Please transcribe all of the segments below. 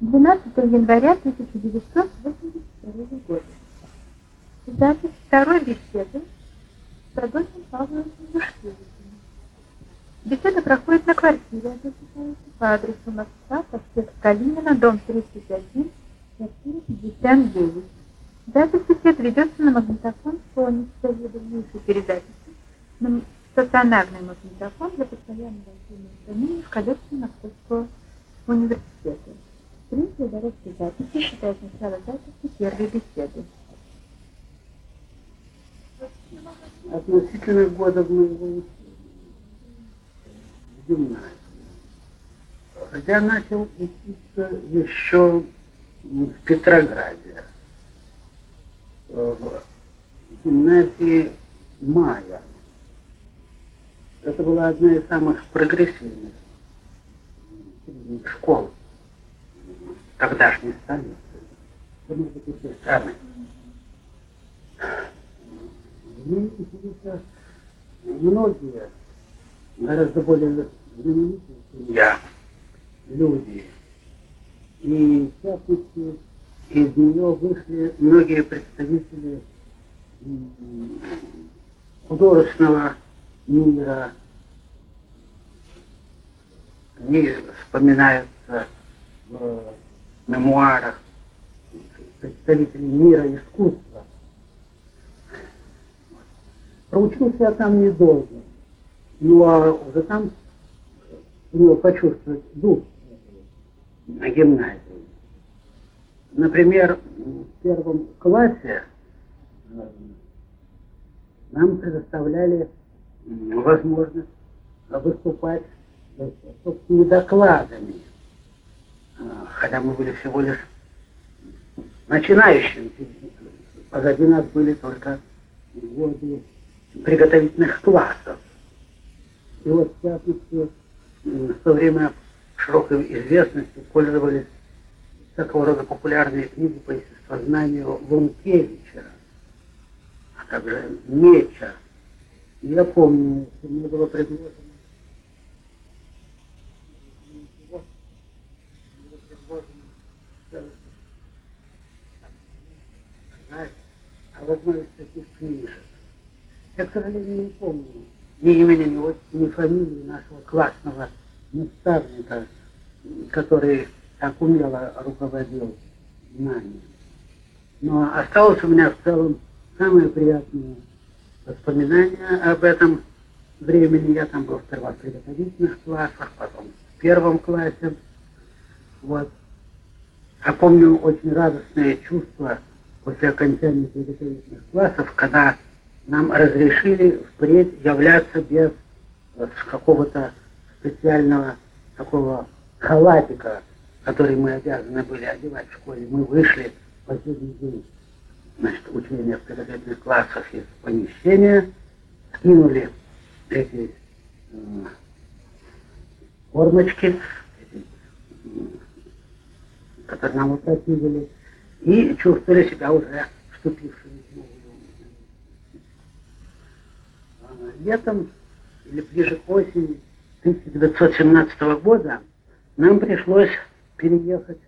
12 января 1982 года. Запись второй беседы с Адольфом Павловичем Юшкевичем. Беседа проходит на квартире по адресу Москва, проспект Калинина, дом 31, квартира 59. Запись бесед ведется на магнитофон Sony с заведомейшей передатчиком, на стационарный магнитофон для постоянного хранения в коллекции Московского университета. Принятие дорожки записи считает начало записи первой беседы. Относительно года моего гимназии. Я начал учиться еще в Петрограде, в гимназии Мая. Это была одна из самых прогрессивных школ тогдашней столицы. Это может быть и страны. В ней учились многие, гораздо более знаменитые, чем я, люди. И, в частности, из нее вышли многие представители художественного мира. Они вспоминаются в мемуарах представителей мира искусства. Проучился я там недолго, ну а уже там него почувствовать дух на гимназии. Например, в первом классе э, нам предоставляли возможность выступать собственными докладами, э, хотя мы были всего лишь начинающими. Позади нас были только годы приготовительных классов. И вот, в частности, в то время широкой известностью пользовались такого рода популярные книги по естествознанию Лункевича, а также Меча. Я помню, что мне было предложено а в одной из таких книжек. Я, к сожалению, не помню ни имени, ни, ни фамилии нашего классного наставника, который так умело руководил нами. Но осталось у меня в целом самое приятное воспоминание об этом времени. Я там был сперва в приготовительных классах, потом в первом классе. Вот. А помню очень радостное чувство после окончания приготовительных классов, когда нам разрешили впредь являться без какого-то специального такого халатика, который мы обязаны были одевать в школе. Мы вышли в последний день значит, учения в подготовительных классах из помещения, скинули эти э, формочки, которые нам упротивили, и чувствовали себя уже вступившими в новую Летом или ближе к осени 1917 года нам пришлось переехать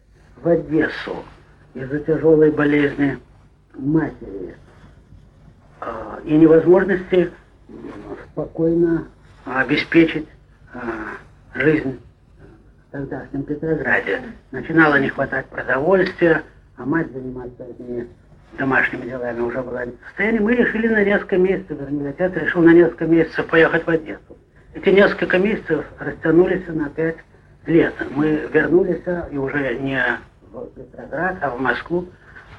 в Одессу из-за тяжелой болезни матери а, и невозможности спокойно обеспечить а, жизнь в тогдашнем Петрограде. Начинало не хватать продовольствия, а мать заниматься одними домашними делами уже была не в состоянии. Мы решили на несколько месяцев, вернее, отец решил на несколько месяцев поехать в Одессу. Эти несколько месяцев растянулись на пять лет. Мы вернулись, и уже не в Петроград, а в Москву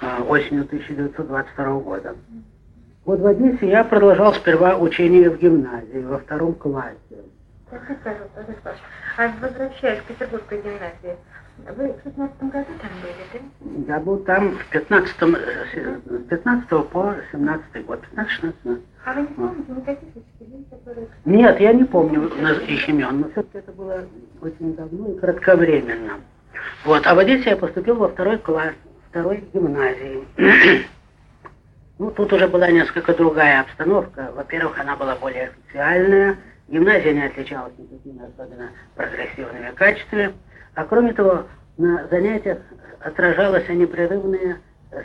э, осенью 1922 года. Вот в Одессе я продолжал сперва учение в гимназии, во втором классе. Скажите, пожалуйста, а возвращаясь к Петербургской гимназии, вы в 15 году там были, да? Я был там в 15 с 15 по 17 год, 15-16. А вы не помните никаких учителей, которые... Нет, я не помню их имен, но все-таки это было очень давно и кратковременно. Вот, а в Одессе я поступил во второй класс, второй гимназии. ну, тут уже была несколько другая обстановка. Во-первых, она была более официальная, гимназия не отличалась никакими особенно прогрессивными качествами. А кроме того, на занятиях отражалась непрерывная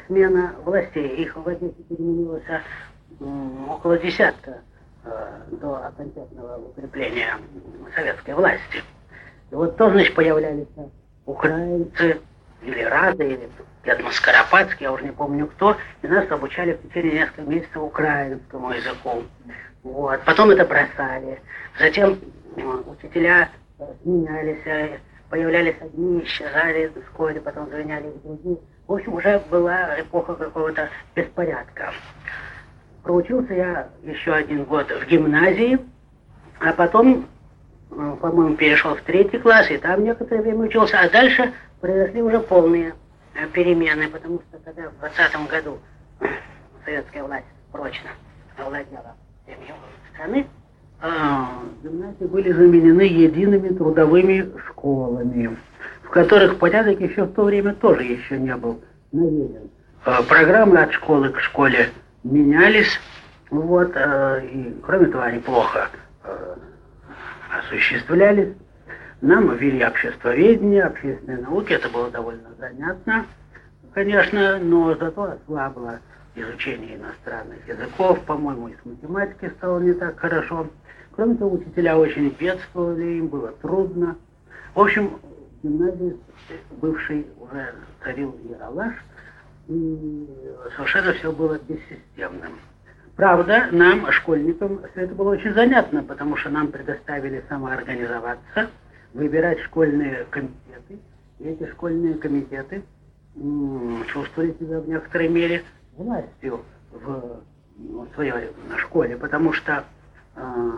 смена властей. Их в Одессе переменилось около десятка э, до окончательного укрепления советской власти. И вот тоже, значит, появлялись украинцы, или Рада, или Гетман Скоропадский, я уже не помню кто, и нас обучали в течение нескольких месяцев украинскому языку. Вот. Потом это бросали. Затем учителя менялись, э, появлялись одни, исчезали вскоре, потом заменялись другие. В общем, уже была эпоха какого-то беспорядка. Проучился я еще один год в гимназии, а потом, э, по-моему, перешел в третий класс, и там некоторое время учился, а дальше произошли уже полные э, перемены, потому что когда в 20 году советская власть прочно овладела всеми страны, а, гимназии были заменены едиными трудовыми школами, в которых порядок еще в то время тоже еще не был наведен. А, программы от школы к школе менялись, вот, а, и кроме того, они плохо осуществлялись. Нам ввели обществоведение, общественные науки, это было довольно занятно, конечно, но зато ослабло изучение иностранных языков, по-моему, и с математикой стало не так хорошо. Кроме того, учителя очень бедствовали, им было трудно. В общем, в гимназии бывший уже царил Яралаш, и совершенно все было бессистемным. Правда, нам, школьникам, все это было очень занятно, потому что нам предоставили самоорганизоваться, выбирать школьные комитеты. И эти школьные комитеты чувствовали себя в некоторой мере властью в, в своей школе, потому что э,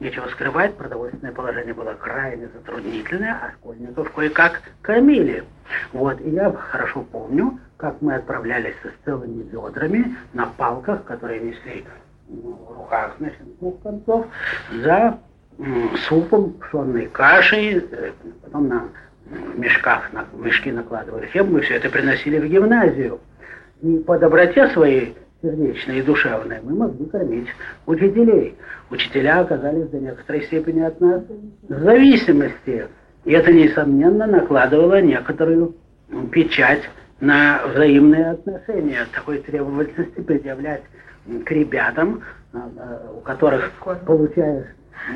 Нечего скрывать, продовольственное положение было крайне затруднительное, а школьников кое-как кормили. Вот, и я хорошо помню, как мы отправлялись с целыми ведрами на палках, которые несли в руках, значит, двух концов, за супом, пшенной кашей, э, потом на мешках, на мешки накладывали хлеб, мы все это приносили в гимназию. И по доброте своей сердечной и душевной, мы могли кормить учителей. Учителя оказались до некоторой степени от нас в зависимости. И это, несомненно, накладывало некоторую печать на взаимные отношения. Такой требовательности предъявлять к ребятам, а, а, у которых получаешь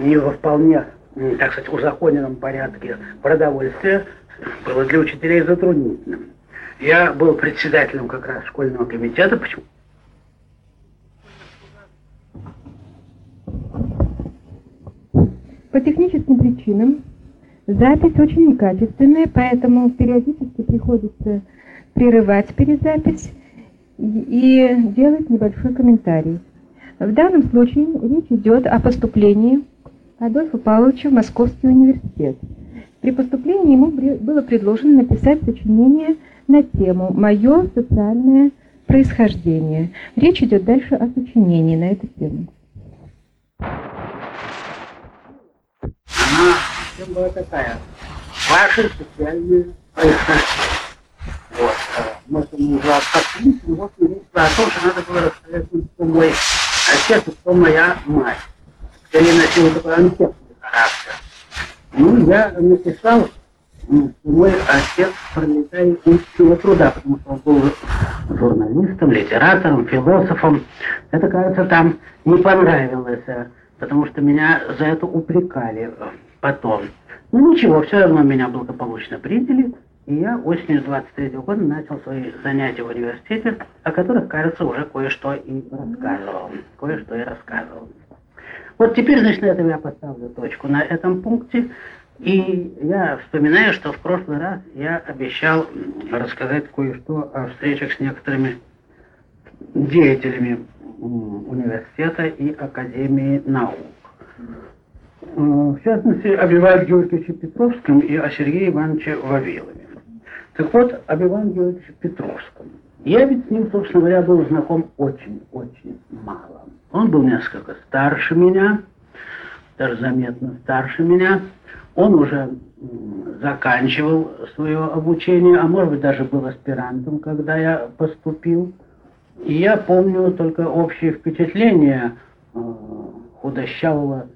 не во вполне, так сказать, узаконенном порядке продовольствие, было для учителей затруднительным. Я был председателем как раз школьного комитета, почему По техническим причинам запись очень некачественная, поэтому периодически приходится прерывать перезапись и делать небольшой комментарий. В данном случае речь идет о поступлении Адольфа Павловича в Московский университет. При поступлении ему было предложено написать сочинение на тему «Мое социальное происхождение». Речь идет дальше о сочинении на эту тему. Она всем была такая. Ваши социальные происхождения. Вот. Мы там уже откатились, и вот речь о том, что надо было рассказать, кто мой отец и кто моя мать. Скорее носил такой анкетный характер. Ну, я написал, что мой отец пролетарий умственного труда, потому что он был журналистом, литератором, философом. Это, кажется, там не понравилось потому что меня за это упрекали потом. Ну ничего, все равно меня благополучно приняли, и я осенью 23 -го года начал свои занятия в университете, о которых, кажется, уже кое-что и рассказывал. Кое-что и рассказывал. Вот теперь, значит, на этом я поставлю точку на этом пункте. И я вспоминаю, что в прошлый раз я обещал рассказать кое-что о встречах с некоторыми деятелями университета и Академии наук. Э, в частности, об Иване Георгиевиче Петровском и о Сергее Ивановиче Вавилове. Так вот, об Иване Георгиевиче Петровском. Я ведь с ним, собственно говоря, был знаком очень-очень мало. Он был несколько старше меня, даже заметно старше меня. Он уже заканчивал свое обучение, а может быть даже был аспирантом, когда я поступил. И я помню только общее впечатление э, худощавого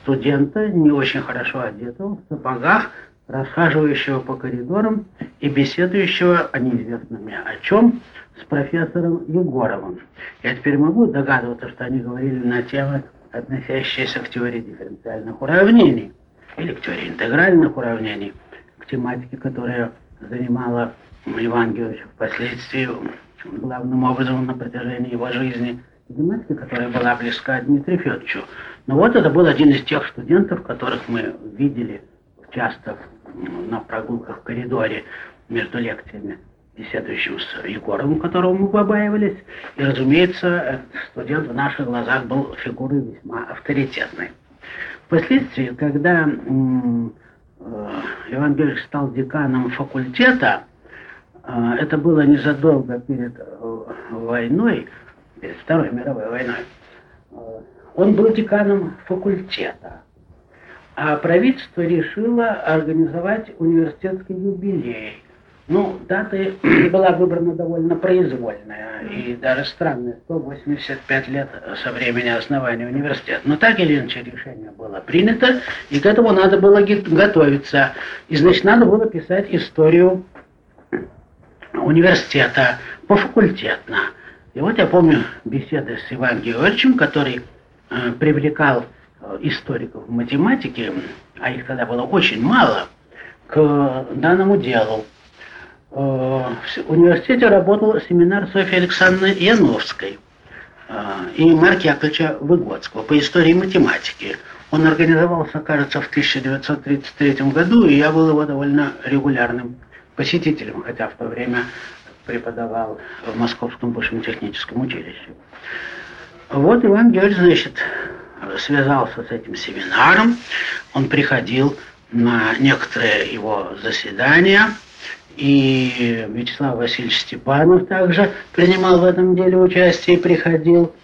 студента, не очень хорошо одетого, в сапогах, расхаживающего по коридорам и беседующего о неизвестном мне. О чем? С профессором Егоровым. Я теперь могу догадываться, что они говорили на темы, относящиеся к теории дифференциальных уравнений или к теории интегральных уравнений, к тематике, которая занимала Иван Георгиевич впоследствии главным образом на протяжении его жизни, тематика, которая была близка Дмитрию Федоровичу. Но вот это был один из тех студентов, которых мы видели часто на прогулках в коридоре между лекциями, беседующим с Егоровым, которого мы побаивались. И, разумеется, студент в наших глазах был фигурой весьма авторитетной. Впоследствии, когда э, Иван Георгиевич стал деканом факультета, э, это было незадолго перед э, войной, перед Второй мировой войной, он был деканом факультета. А правительство решило организовать университетский юбилей. Ну, дата была выбрана довольно произвольная и даже странная, 185 лет со времени основания университета. Но так или иначе решение было принято, и к этому надо было готовиться. И, значит, надо было писать историю университета пофакультетно. И вот я помню беседы с Иваном Георгиевичем, который э, привлекал Э, историков математики, а их тогда было очень мало, к данному делу. Э, в университете работал семинар Софьи Александровны Яновской э, и Марка Яковлевича Выгодского по истории математики. Он организовался, кажется, в 1933 году, и я был его довольно регулярным посетителем, хотя в то время преподавал в Московском высшем техническом училище. Вот Иван Георгиевич, значит, связался с этим семинаром, он приходил на некоторые его заседания, и Вячеслав Васильевич Степанов также принимал в этом деле участие и приходил.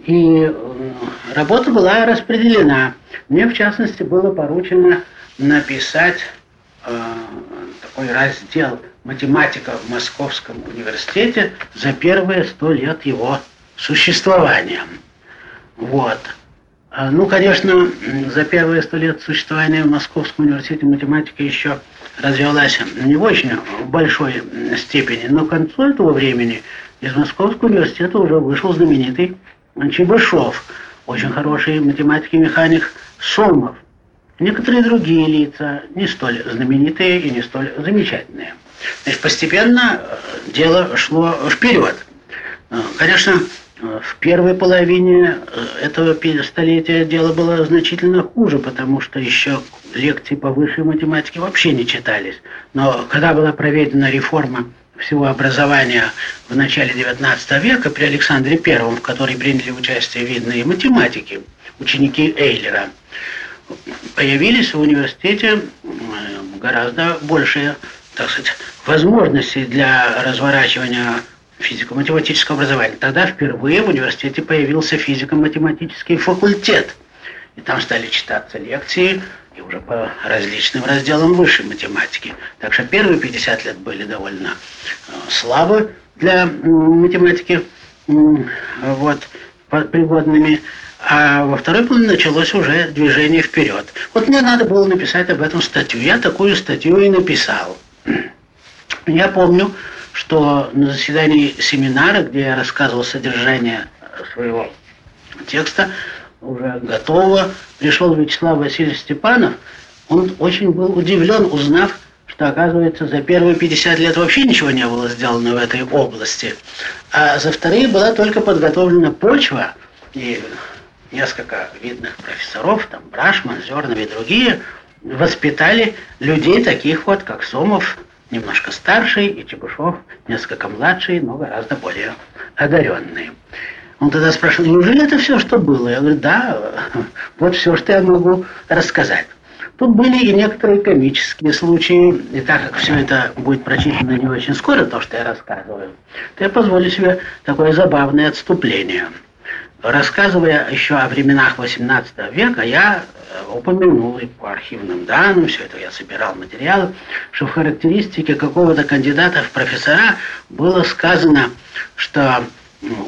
И э, работа была распределена. Мне, в частности, было поручено написать э, такой раздел математика в Московском университете за первые сто лет его существования. Вот. А, ну, конечно, за первые сто лет существования в Московском университете математика еще развивалась не в очень большой степени, но к концу этого времени из Московского университета уже вышел знаменитый Чебышев, очень хороший математик и механик Сомов. Некоторые другие лица, не столь знаменитые и не столь замечательные. Значит, постепенно э, дело шло вперед. Э, конечно, в первой половине э, этого столетия дело было значительно хуже, потому что еще лекции по высшей математике вообще не читались. Но когда была проведена реформа всего образования в начале XIX века при Александре I, в которой приняли участие видные математики, ученики Эйлера, появились в университете гораздо большие так сказать, возможности для разворачивания физико-математического образования. Тогда впервые в университете появился физико-математический факультет. И там стали читаться лекции и уже по различным разделам высшей математики. Так что первые 50 лет были довольно э, слабы для математики, вот, пригодными. А во второй половине началось уже движение вперед. Вот мне надо было написать об этом статью. Я такую статью и написал. Я помню, что на заседании семинара, где я рассказывал содержание своего текста, уже готового, пришел Вячеслав Васильевич Степанов. Он очень был удивлен, узнав, что, оказывается, за первые 50 лет вообще ничего не было сделано в этой области. А за вторые была только подготовлена почва, и несколько видных профессоров, там Брашман, Зернов и другие, воспитали людей таких вот, как Сомов, немножко старший, и Чебушев несколько младший, но гораздо более одаренный. Он тогда спрашивал, неужели это все, что было? Я говорю, да, вот все, что я могу рассказать. Тут были и некоторые комические случаи, и так как все это будет прочитано не очень скоро, то, что я рассказываю, то я позволю себе такое забавное отступление – рассказывая еще о временах XVIII века, я э, упомянул и по архивным данным, все это я собирал материалы, что в характеристике какого-то кандидата в профессора было сказано, что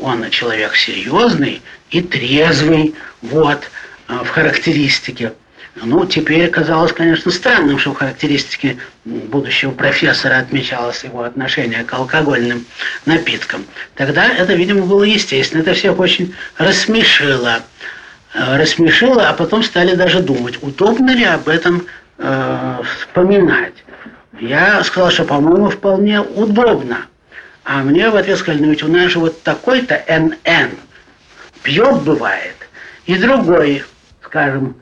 он человек серьезный и трезвый, вот, э, в характеристике. Ну, теперь казалось, конечно, странным, что в характеристике будущего профессора отмечалось его отношение к алкогольным напиткам. Тогда это, видимо, было естественно. Это всех очень рассмешило. Э, рассмешило, а потом стали даже думать, удобно ли об этом э, вспоминать. Я сказал, что, по-моему, вполне удобно. А мне в ответ сказали, ну ведь у нас же вот такой-то НН пьет бывает, и другой, скажем,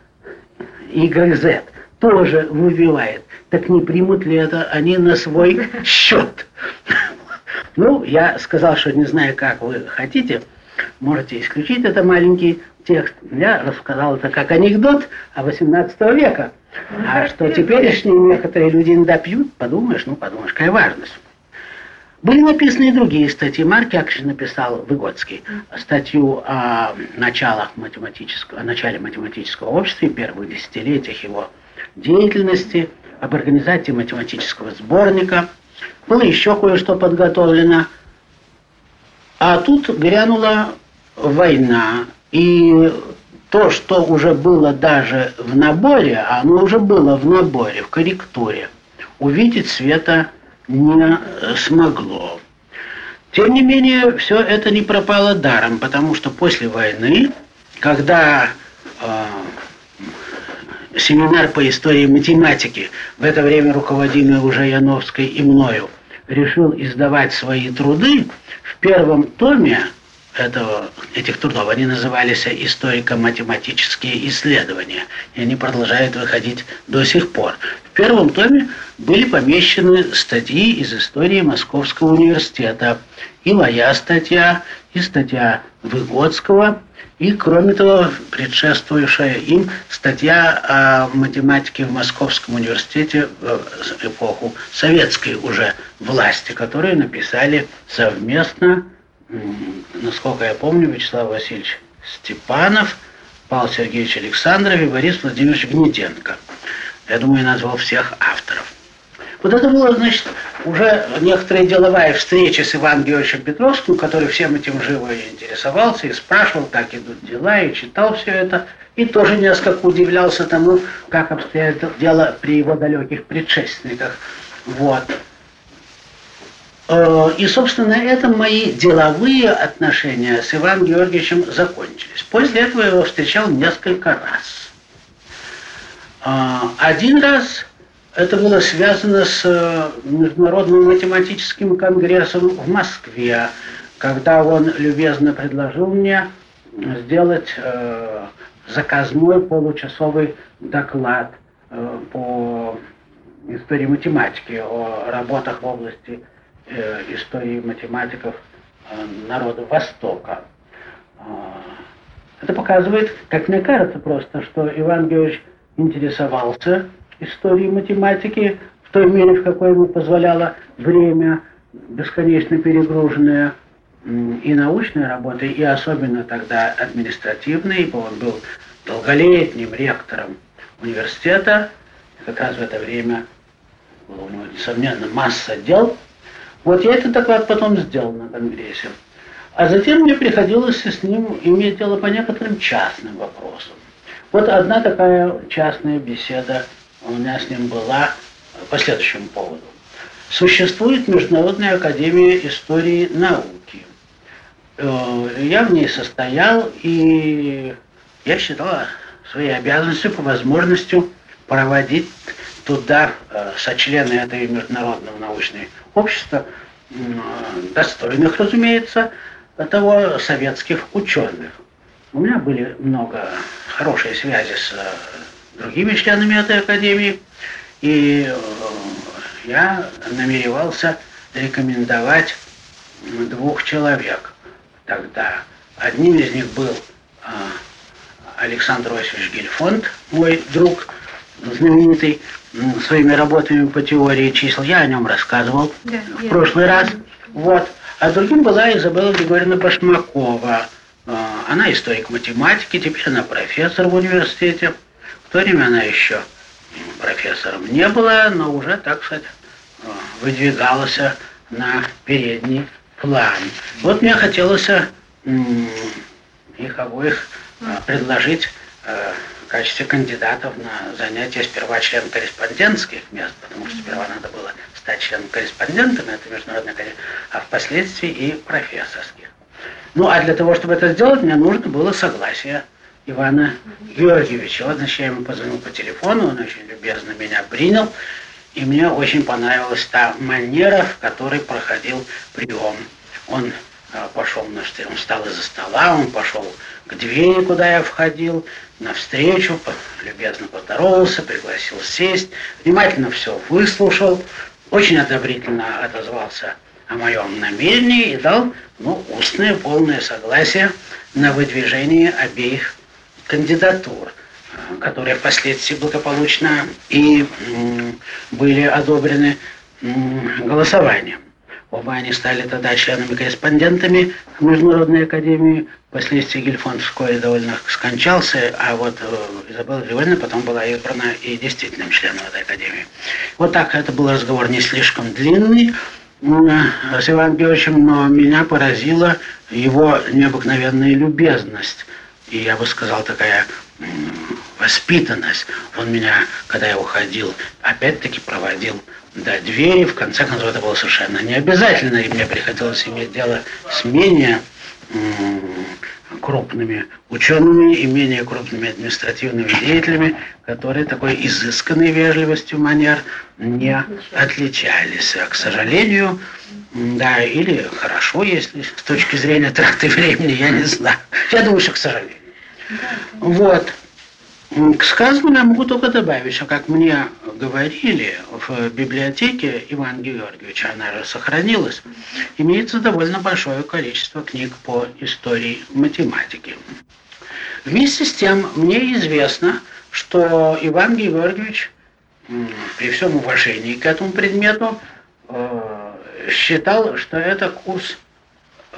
YZ тоже выбивает. Так не примут ли это они на свой счет? Ну, я сказал, что не знаю, как вы хотите, можете исключить это маленький текст. Я рассказал это как анекдот о 18 века. А что теперешние некоторые люди иногда пьют, подумаешь, ну подумаешь, какая важность. Были написаны и другие статьи. Марк Яковлевич написал, Выгодский, статью о началах математического, о начале математического общества и первых десятилетиях его деятельности, об организации математического сборника. Было еще кое-что подготовлено. А тут грянула война, и то, что уже было даже в наборе, оно уже было в наборе, в корректуре, увидеть света не смогло. Тем не менее, все это не пропало даром, потому что после войны, когда э, семинар по истории математики, в это время руководимый уже Яновской и мною, решил издавать свои труды, в первом томе этого, этих трудов. Они назывались историко-математические исследования. И они продолжают выходить до сих пор. Первом томе были помещены статьи из истории Московского университета. И моя статья, и статья Выгодского, и, кроме того, предшествующая им статья о математике в Московском университете в эпоху советской уже власти, которые написали совместно насколько я помню, Вячеслав Васильевич Степанов, Павел Сергеевич Александров и Борис Владимирович Гнеденко. Я думаю, назвал всех авторов. Вот это было, значит, уже некоторая деловая встреча с Иваном Георгиевичем Петровским, который всем этим живо интересовался и спрашивал, как идут дела, и читал все это, и тоже несколько удивлялся тому, как обстоят дело при его далеких предшественниках. Вот. Э, и, собственно, на этом мои деловые отношения с Иваном Георгиевичем закончились. После этого я его встречал несколько раз. Э, один раз это было связано с э, Международным математическим конгрессом в Москве, когда он любезно предложил мне сделать заказной получасовый доклад по истории математики о работах в области э, истории математиков э, народов Востока. Э, это показывает, как мне кажется просто, что Иван Георгиевич интересовался историей математики в той мере, в какой ему позволяло время, бесконечно перегруженное и научной работой, и особенно тогда административной, ибо он был долголетним ректором университета, как раз в это время было у него, несомненно, масса дел, вот я этот доклад потом сделал на Конгрессе. А затем мне приходилось с ним иметь дело по некоторым частным вопросам. Вот одна такая частная беседа у меня с ним была по следующему поводу. Существует Международная академия истории науки. Э, я в ней состоял, и я считал своей обязанностью по возможности проводить туда э, сочлены этой международного научной общества, достойных, разумеется, того советских ученых. У меня были много хорошей связи с э, другими членами этой академии, и э, я намеревался рекомендовать двух человек тогда. Одним из них был э, Александр Осипович Гельфонд, мой друг, знаменитый своими работами по теории чисел. Я о нем рассказывал да, в прошлый я. раз. Вот. А другим была Изабелла Григорьевна Башмакова. А, она историк математики, теперь она профессор в университете. В то время она еще профессором не была, но уже, так сказать, а, выдвигалась на передний план. Вот мне хотелось их обоих а, предложить в качестве кандидатов на занятия сперва член корреспондентских мест, потому что сперва надо было стать членом корреспондентом, это международная а впоследствии и профессорских. Ну, а для того, чтобы это сделать, мне нужно было согласие Ивана Георгиевича. Вот, значит, я ему позвонил по телефону, он очень любезно меня принял, и мне очень понравилась та манера, в которой проходил прием. Он а, пошел, значит, он встал из-за стола, он пошел к двери, куда я входил, навстречу, любезно поздоровался, пригласил сесть, внимательно все выслушал, очень одобрительно отозвался о моем намерении и дал ну, устное полное согласие на выдвижение обеих кандидатур, э, которые впоследствии благополучно и были одобрены голосованием. Оба они стали тогда членами-корреспондентами Международной академии. Впоследствии Гельфон вскоре довольно скончался, а вот э, Изабелла Григорьевна потом была избрана и действительным членом этой академии. Вот так это был разговор не слишком длинный с Иваном Георгиевичем, меня поразила его необыкновенная любезность. И я бы сказал, такая воспитанность. Он меня, когда я уходил, опять-таки проводил до двери. В конце концов, это было совершенно не обязательно, и мне приходилось иметь дело с менее крупными учеными и менее крупными административными деятелями, которые такой изысканной вежливостью манер не отличались. А, к сожалению, да, или хорошо, если с точки зрения траты времени, я не знаю. Я думаю, что к сожалению. Вот. К сказанному я могу только добавить, что, как мне говорили, в библиотеке Ивана Георгиевича, она же сохранилась, имеется довольно большое количество книг по истории математики. Вместе с тем, мне известно, что Иван Георгиевич, при всем уважении к этому предмету, э, считал, что это курс, э,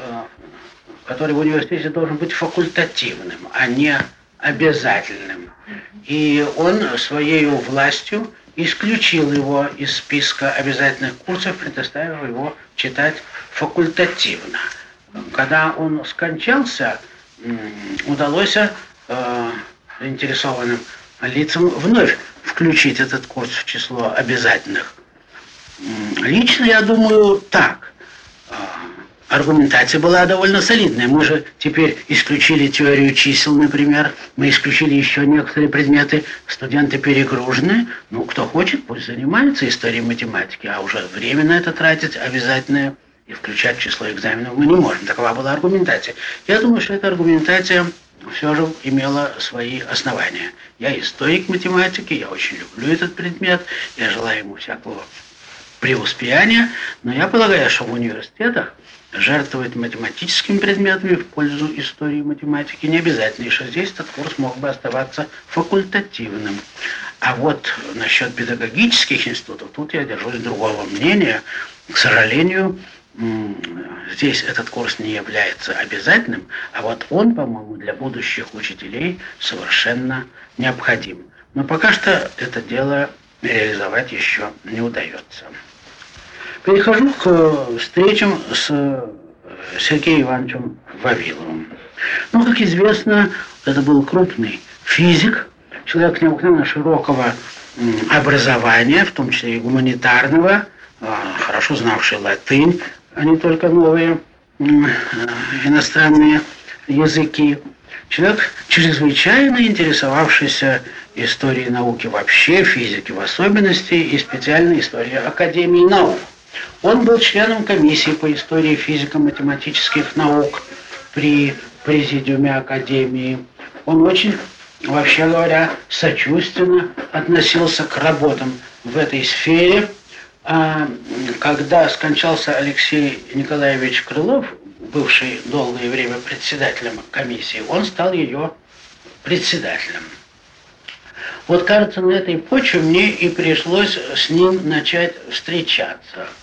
который в университете должен быть факультативным, а не обязательным. И он своей властью исключил его из списка обязательных курсов, предоставив его читать факультативно. Когда он скончался, удалось э, заинтересованным лицам вновь включить этот курс в число обязательных. Лично я думаю так аргументация была довольно солидная. Мы же теперь исключили теорию чисел, например. Мы исключили еще некоторые предметы. Студенты перегружены. Ну, кто хочет, пусть занимается историей математики. А уже время на это тратить обязательное и включать число экзаменов мы не можем. Такова была аргументация. Я думаю, что эта аргументация все же имела свои основания. Я историк математики, я очень люблю этот предмет, я желаю ему всякого преуспеяния, но я полагаю, что в университетах жертвовать математическими предметами в пользу истории математики не обязательно, что здесь этот курс мог бы оставаться факультативным. А вот насчет педагогических институтов, тут я держусь другого мнения. К сожалению, здесь этот курс не является обязательным, а вот он, по-моему, для будущих учителей совершенно необходим. Но пока что это дело реализовать еще не удается. Перехожу к э, встречам с э, Сергеем Ивановичем Вавиловым. Ну, как известно, это был крупный физик, человек необыкновенно широкого образования, в том числе и гуманитарного, а, хорошо знавший латынь, а не только новые э, иностранные языки. Человек, чрезвычайно интересовавшийся историей науки вообще, физики в особенности и специальной историей Академии наук. Он был членом комиссии по истории физико-математических наук при президиуме Академии. Он очень, вообще говоря, сочувственно относился к работам в этой сфере. А когда скончался Алексей Николаевич Крылов, бывший долгое время председателем комиссии, он стал ее председателем. Вот, кажется, на этой почве мне и пришлось с ним начать встречаться –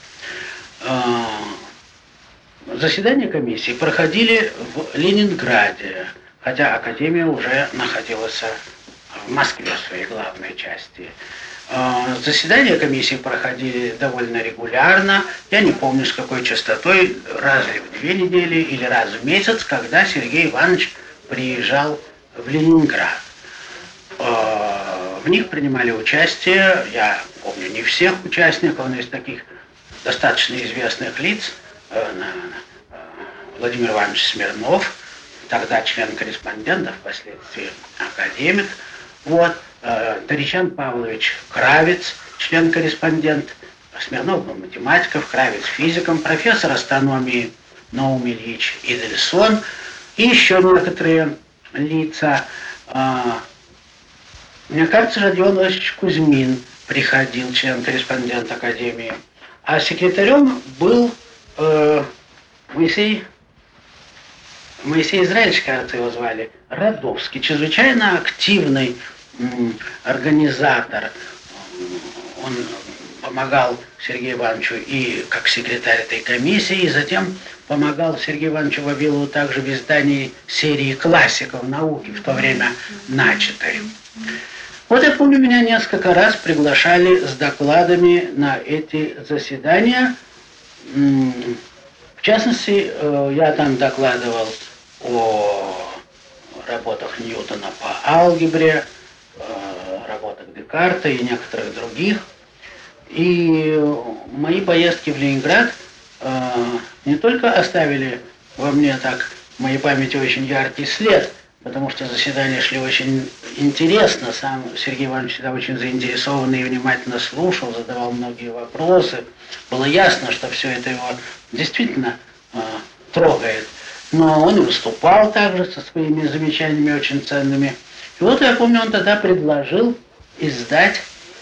заседания комиссии проходили в Ленинграде, хотя Академия уже находилась в Москве в своей главной части. А, заседания комиссии проходили довольно регулярно. Я не помню, с какой частотой, раз в две недели или раз в месяц, когда Сергей Иванович приезжал в Ленинград. в них принимали участие, я помню не всех участников, но из таких достаточно известных лиц, Владимир Иванович Смирнов, тогда член-корреспондент, а впоследствии академик, вот, Таричан Павлович Кравец, член-корреспондент, Смирнов был математиком, Кравец физиком, профессор астрономии Наум Ильич Идельсон и еще некоторые лица. А, мне кажется, Родион Васильевич Кузьмин приходил, член-корреспондент Академии. А секретарем был э, Моисей, Моисей Израильевич, кажется, его звали, Радовский, чрезвычайно активный организатор. Он помогал Сергею Ивановичу и как секретарь этой комиссии, и затем помогал Сергею Ивановичу Вавилову также в издании серии классиков науки, в то время начатой. Вот я помню, меня несколько раз приглашали с докладами на эти заседания. В частности, э, я там докладывал о работах Ньютона по алгебре, э, работах Декарта и некоторых других – и мои поездки в Ленинград э, не только оставили во мне так в моей памяти очень яркий след, потому что заседания шли очень интересно. Сам Сергей Иванович всегда очень заинтересованный и внимательно слушал, задавал многие вопросы. Было ясно, что все это его действительно э, трогает. Но он выступал также со своими замечаниями очень ценными. И вот я помню, он тогда предложил издать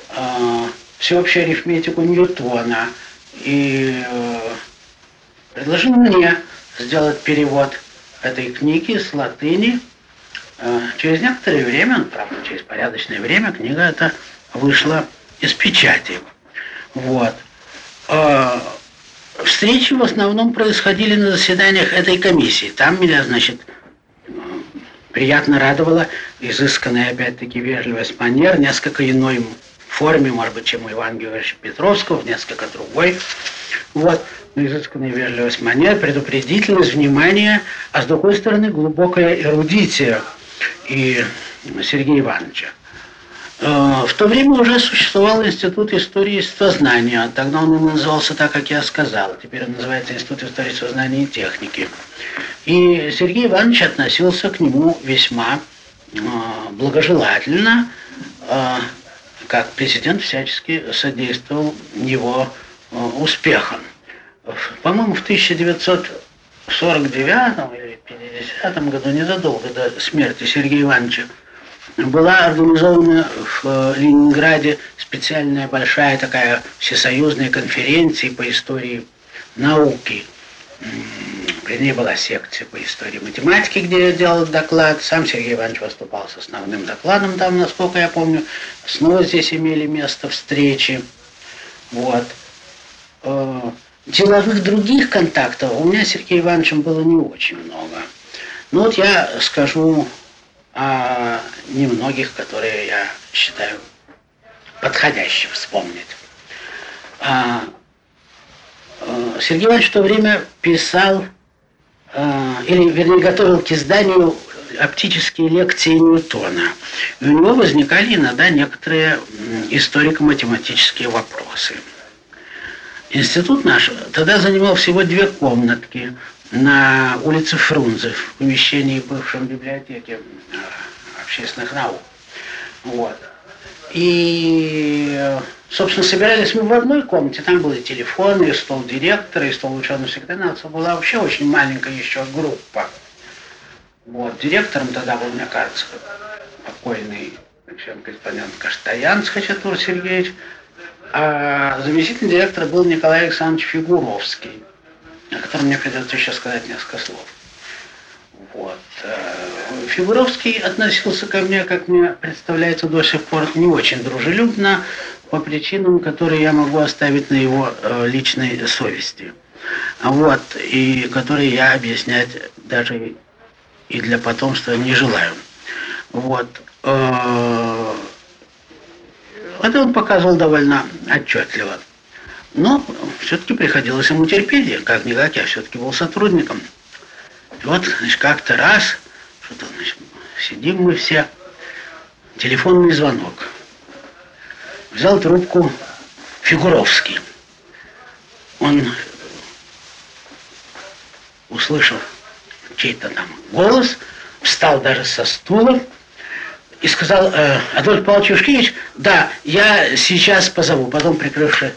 э, всеобщую арифметику Ньютона и э, предложил мне сделать перевод этой книги с латыни. Э, через некоторое время, ну, правда, через порядочное время, книга эта вышла из печати. Вот. Э, встречи в основном происходили на заседаниях этой комиссии. Там меня, значит, приятно радовала изысканная, опять-таки, вежливость манер, несколько иной форме, может быть, чем у Ивана Георгиевича Петровского, в несколько другой. Вот, но изысканная вежливость манер, предупредительность, внимание, а с другой стороны глубокая эрудиция и Сергея Ивановича. Э, в то время уже существовал Институт истории сознания. Тогда он назывался так, как я сказал. Теперь он называется Институт истории сознания и техники. И Сергей Иванович относился к нему весьма э, благожелательно, э, как президент всячески содействовал его успехам. По-моему, в 1949 или 50 году, незадолго до смерти Сергея Ивановича, была организована в э, Ленинграде специальная большая такая всесоюзная конференция по истории науки вернее, была секция по истории математики, где я делал доклад. Сам Сергей Иванович выступал с основным докладом там, насколько я помню. Снова здесь имели место встречи. Вот. Деловых других контактов у меня с Сергеем Ивановичем было не очень много. Ну вот я скажу о немногих, которые я считаю подходящим вспомнить. А, э, Сергей Иванович в то время писал Э, или, вернее, готовил к изданию оптические лекции Ньютона. И у него возникали иногда некоторые историко-математические вопросы. Институт наш тогда занимал всего две комнатки на улице Фрунзе, в помещении бывшей библиотеки э, общественных наук. Вот. И, собственно, собирались мы в одной комнате, там были телефоны, и стол директора, и стол ученого секретаря. Была вообще очень маленькая еще группа. Вот. Директором тогда был, мне кажется, покойный член-корреспондент Каштаянц Хачатур Сергеевич, а заместитель директора был Николай Александрович Фигуровский, о котором мне придется еще сказать несколько слов. Вот. Э, Фигуровский относился ко мне, как мне представляется, до сих пор не очень дружелюбно, по причинам, которые я могу оставить на его э, личной совести. Вот, и которые я объяснять даже и для потомства не желаю. Вот. Это он показывал довольно отчетливо. Но все-таки приходилось ему терпеть, как-никак я все-таки был сотрудником. И вот, значит, как-то раз, что-то, значит, сидим мы все, телефонный звонок. Взял трубку Фигуровский. Он услышал чей-то там голос, встал даже со стула и сказал, э, Адольф Павлович Юшкевич, да, я сейчас позову. Потом, прикрывши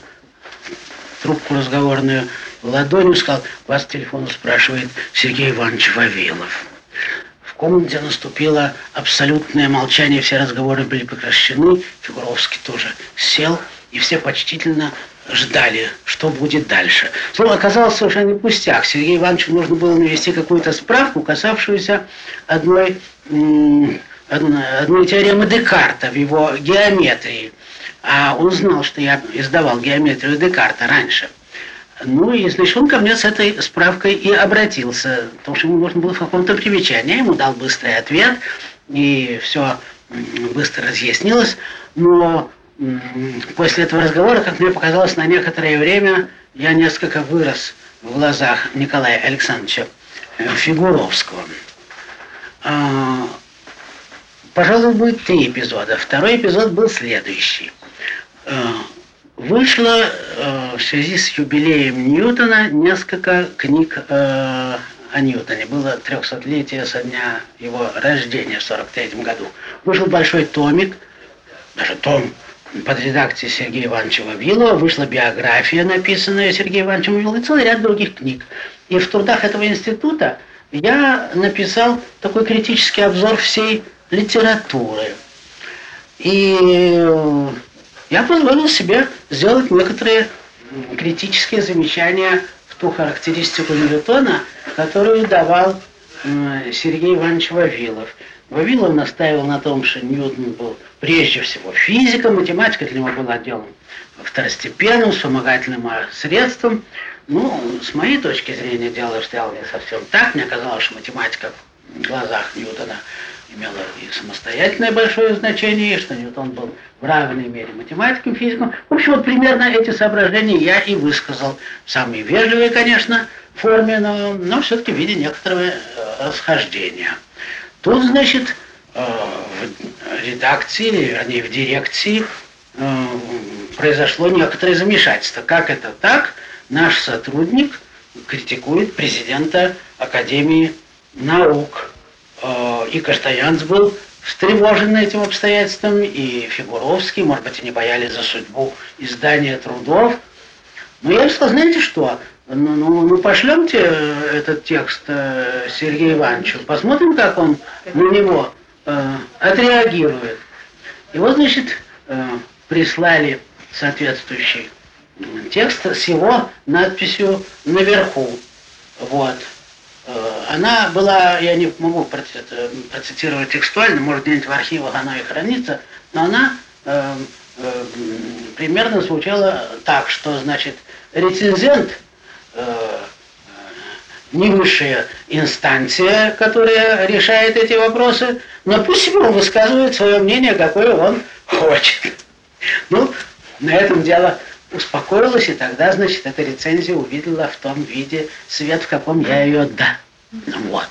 трубку разговорную ладонью, сказал, вас телефону спрашивает Сергей Иванович Вавилов. В комнате наступило абсолютное молчание, все разговоры были прекращены, Фигуровский тоже сел, и все почтительно ждали, что будет дальше. Слово оказалось совершенно пустяк. Сергею Ивановичу нужно было навести какую-то справку, касавшуюся одной, одной теоремы Декарта в его геометрии. А он знал, что я издавал геометрию Декарта раньше. Ну и, значит, он ко мне с этой справкой и обратился, потому что ему нужно было в каком-то примечании. Я ему дал быстрый ответ, и все быстро разъяснилось. Но после этого разговора, как мне показалось, на некоторое время я несколько вырос в глазах Николая Александровича э, Фигуровского. Пожалуй, будет три эпизода. Второй эпизод был следующий. А, вышло э, в связи с юбилеем Ньютона несколько книг э, о Ньютоне. Было 300-летие со дня его рождения в 43 году. Вышел большой томик, даже том под редакцией Сергея Ивановича Вавилова вышла биография, написанная Сергеем Ивановичем Вавиловым, и целый ряд других книг. И в трудах этого института я написал такой критический обзор всей литературы. И я позволил себе сделать некоторые критические замечания в ту характеристику Ньютона, которую давал Сергей Иванович Вавилов. Вавилов настаивал на том, что Ньютон был прежде всего физиком, математика для него была делом второстепенным, вспомогательным средством. Ну, с моей точки зрения, дело стояло не совсем так. Мне казалось, что математика в глазах Ньютона имела и самостоятельное большое значение, и что Ньютон был в равной мере математиком, физиком. В общем, вот примерно эти соображения я и высказал в самой вежливой, конечно, форме, но, но все-таки в виде некоторого э, расхождения. Тут, значит, э, в редакции, или вернее в дирекции э, произошло некоторое замешательство. Как это так? Наш сотрудник критикует президента Академии наук. Э, и Каштаянц был встревожен этим обстоятельством, и Фигуровский, может быть, они боялись за судьбу издания трудов. Но я сказал, знаете что, ну, ну, ну пошлемте этот текст э, Сергею Ивановичу, посмотрим, как он на него э, отреагирует. И вот, значит, э, прислали соответствующий текст с его надписью наверху. Вот. Э, она была, я не могу процитировать текстуально, может где-нибудь в архивах она и хранится, но она э, э, примерно звучала так, что, значит, рецензент – Э, не высшая инстанция, которая решает эти вопросы, но пусть себе высказывает свое мнение, какое он хочет. Ну, на этом дело успокоилось, и тогда, значит, эта рецензия увидела в том виде свет, в каком я ее да. Вот.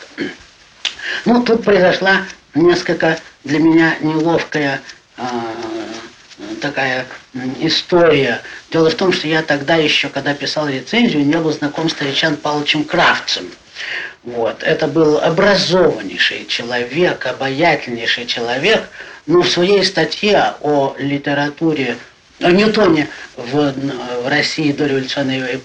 Ну, тут произошла несколько для меня неловкая э, такая история. Дело в том, что я тогда еще, когда писал рецензию, не был знаком с Таричан Павловичем Кравцем. Вот. Это был образованнейший человек, обаятельнейший человек, но в своей статье о литературе, о Ньютоне в, в России до революционное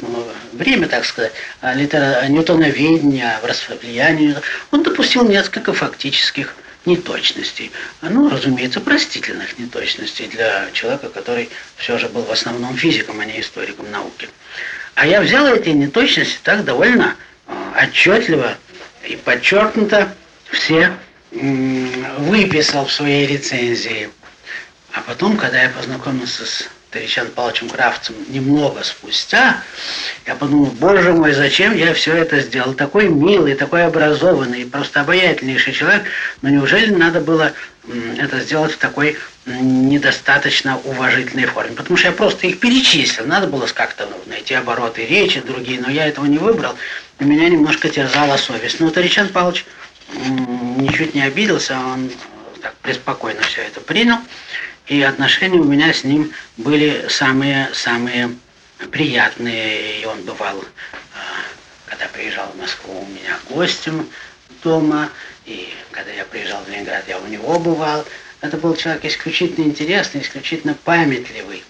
время, так сказать, о литера, Ньютоноведения, о влиянии, он допустил несколько фактических неточностей. Ну, разумеется, простительных неточностей для человека, который все же был в основном физиком, а не историком науки. А я взял эти неточности так довольно э, отчетливо и подчеркнуто все э, выписал в своей рецензии. А потом, когда я познакомился с Таричан Павловичем Кравцем немного спустя, я подумал, боже мой, зачем я все это сделал? Такой милый, такой образованный, просто обаятельнейший человек, но неужели надо было это сделать в такой недостаточно уважительной форме? Потому что я просто их перечислил, надо было как-то найти обороты речи другие, но я этого не выбрал, и меня немножко терзала совесть. Но Таричан Павлович ничуть не обиделся, он так преспокойно все это принял. И отношения у меня с ним были самые-самые приятные. И он бывал, э, когда приезжал в Москву, у меня гостем дома. И когда я приезжал в Ленинград, я у него бывал. Это был человек исключительно интересный, исключительно памятливый.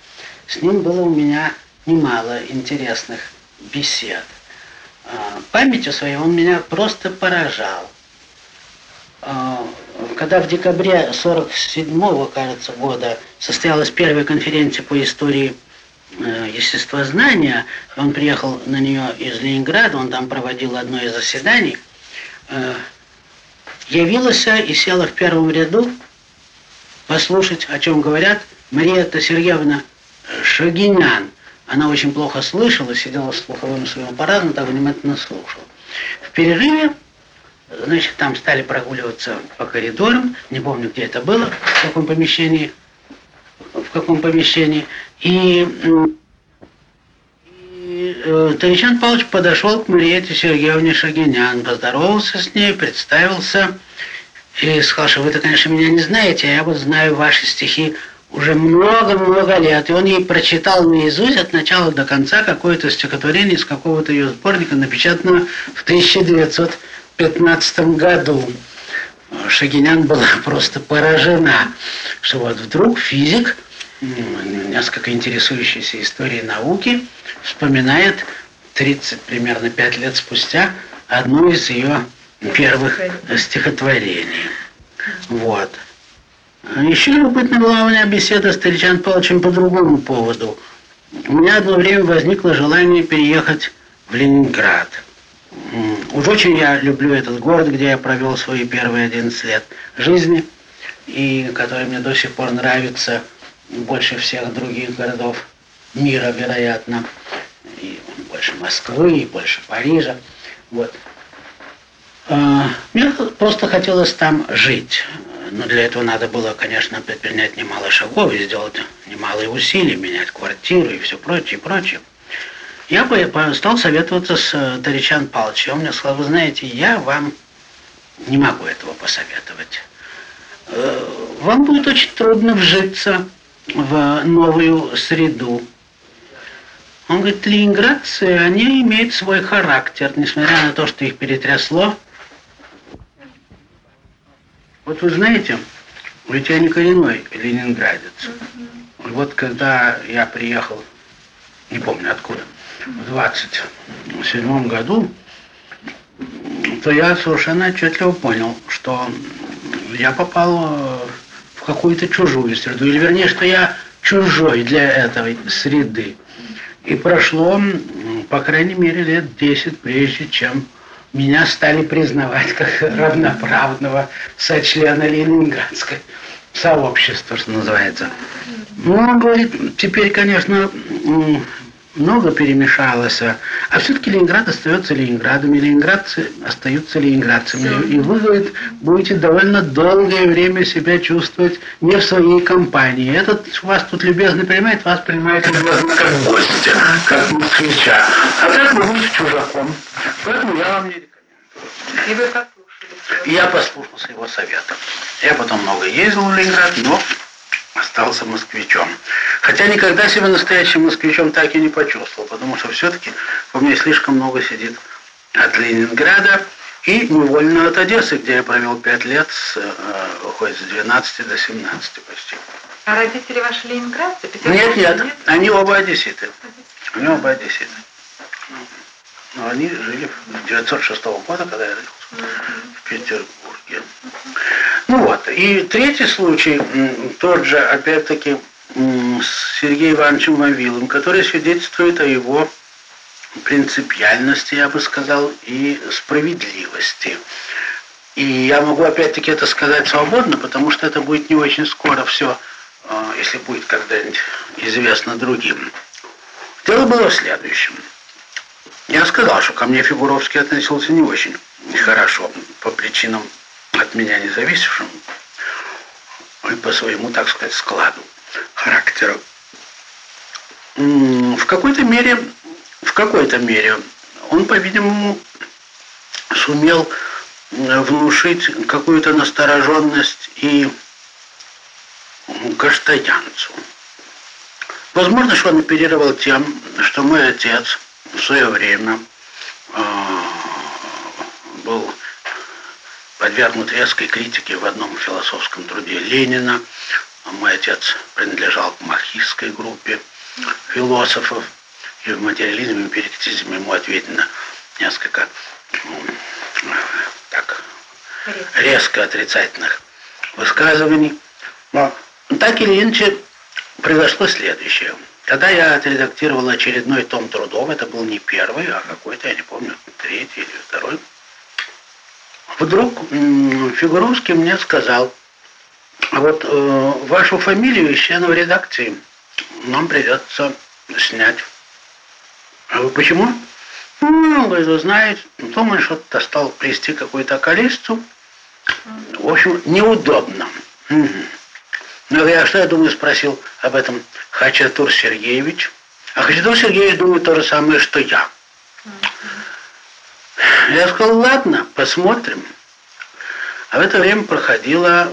С ним было у меня немало интересных бесед. А, памятью своей он меня просто поражал. А, когда в декабре 47-го, кажется, года состоялась первая конференция по истории э, естествознания, он приехал на нее из Ленинграда, он там проводил одно из заседаний, э, явилась и села в первом ряду послушать, о чем говорят Мария Сергеевна Шагинян. Она очень плохо слышала, сидела с слуховым своим аппаратом, так внимательно слушала. В перерыве, значит, там стали прогуливаться по коридорам, не помню, где это было, в каком помещении, в каком помещении, и, и э, Таричан Павлович подошел к Мариете Сергеевне Шагинян, поздоровался с ней, представился, и сказал, что вы-то, конечно, меня не знаете, а я вот знаю ваши стихи уже много-много лет. И он ей прочитал наизусть от начала до конца какое-то стихотворение из какого-то ее сборника, напечатанного в 1915 году. Шагинян была просто поражена, что вот вдруг физик, несколько интересующийся историей науки, вспоминает 30, примерно 5 лет спустя, одну из ее первых стихотворений. Вот. Еще любопытна была у меня беседа с Старичан Павловичем по другому поводу. У меня одно время возникло желание переехать в Ленинград. Уж очень я люблю этот город, где я провел свои первые 11 лет жизни, и который мне до сих пор нравится больше всех других городов мира, вероятно, и больше Москвы, и больше Парижа. Вот. А, мне просто хотелось там жить. Но для этого надо было, конечно, предпринять немало шагов и сделать немалые усилия, менять квартиру и все прочее, прочее. Я стал советоваться с э, Даричан Павловичем. Он мне сказал, вы знаете, я вам не могу этого посоветовать. Э, вам будет очень трудно вжиться в новую среду. Он говорит, ленинградцы, они имеют свой характер, несмотря на то, что их перетрясло вот вы знаете, ведь я не коренной ленинградец. Вот когда я приехал, не помню откуда, 27 году, то я совершенно отчетливо понял, что я попал в какую-то чужую среду, или вернее, что я чужой для этой среды. И прошло, по крайней мере, лет 10, прежде чем меня стали признавать как равноправного сочлена Ленинградской сообщества, что называется. Ну, он говорит, теперь, конечно, много перемешалось, а все-таки Ленинград остается Ленинградом, и ленинградцы остаются ленинградцами. И вы, говорит, будете довольно долгое время себя чувствовать не в своей компании. Этот вас тут любезно принимает, вас принимает как гостя, как москвича. А так вы будете чужаком. Поэтому я вам не рекомендую. И вы послушали? Я послушался его совета. Я потом много ездил в Ленинград, но остался москвичом. Хотя никогда себя настоящим москвичом так и не почувствовал, потому что все-таки у меня слишком много сидит от Ленинграда и невольно от Одессы, где я провел пять лет, с, э, с 12 до 17 почти. А родители ваши ленинградцы? Нет, нет, нет, они оба одесситы. Они оба одесситы. Но они жили в 906 года, когда я родился, в Петербурге. Ну вот, и третий случай, тот же, опять-таки, с Сергеем Ивановичем Вавиловым, который свидетельствует о его принципиальности, я бы сказал, и справедливости. И я могу опять-таки это сказать свободно, потому что это будет не очень скоро все, а, если будет когда-нибудь известно другим. Дело было в следующем. Я сказал, что ко мне Фигуровский относился не очень хорошо, по причинам от меня не зависевшим, и по своему, так сказать, складу характера. В какой-то мере, в какой-то мере он, по-видимому, сумел внушить какую-то настороженность и каштанянцу. Возможно, что он оперировал тем, что мой отец в свое время э, был подвергнут резкой критике в одном философском труде Ленина. Мой отец принадлежал к марксистской группе философов, и в материализме и эмпирикизме ему ответено несколько так, резко отрицательных высказываний. Но так или иначе произошло следующее. Когда я отредактировал очередной том трудов, это был не первый, а какой-то, я не помню, третий или второй, вдруг Фигуровский мне сказал, вот э, вашу фамилию из членов редакции нам придется снять. А вы почему? Ну, говорит, вы знаете, думаю, что-то стал плести какую-то колесицу. В общем, неудобно. Угу. Ну, я что я думаю, спросил об этом Хачатур Сергеевич. А Хачатур Сергеевич думает то же самое, что я. Я сказал, ладно, посмотрим. А в это время проходило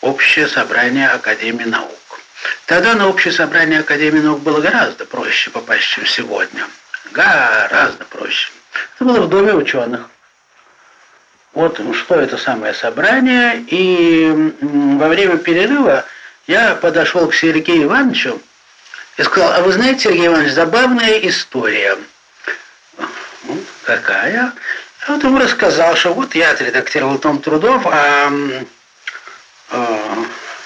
общее собрание Академии наук. Тогда на общее собрание Академии наук было гораздо проще попасть, чем сегодня. Гораздо проще. Это было в Доме ученых. Вот что это самое собрание. И во время перерыва я подошел к Сергею Ивановичу и сказал, а вы знаете, Сергей Иванович, забавная история. Ну, какая? Я вот ему рассказал, что вот я отредактировал том трудов, а, а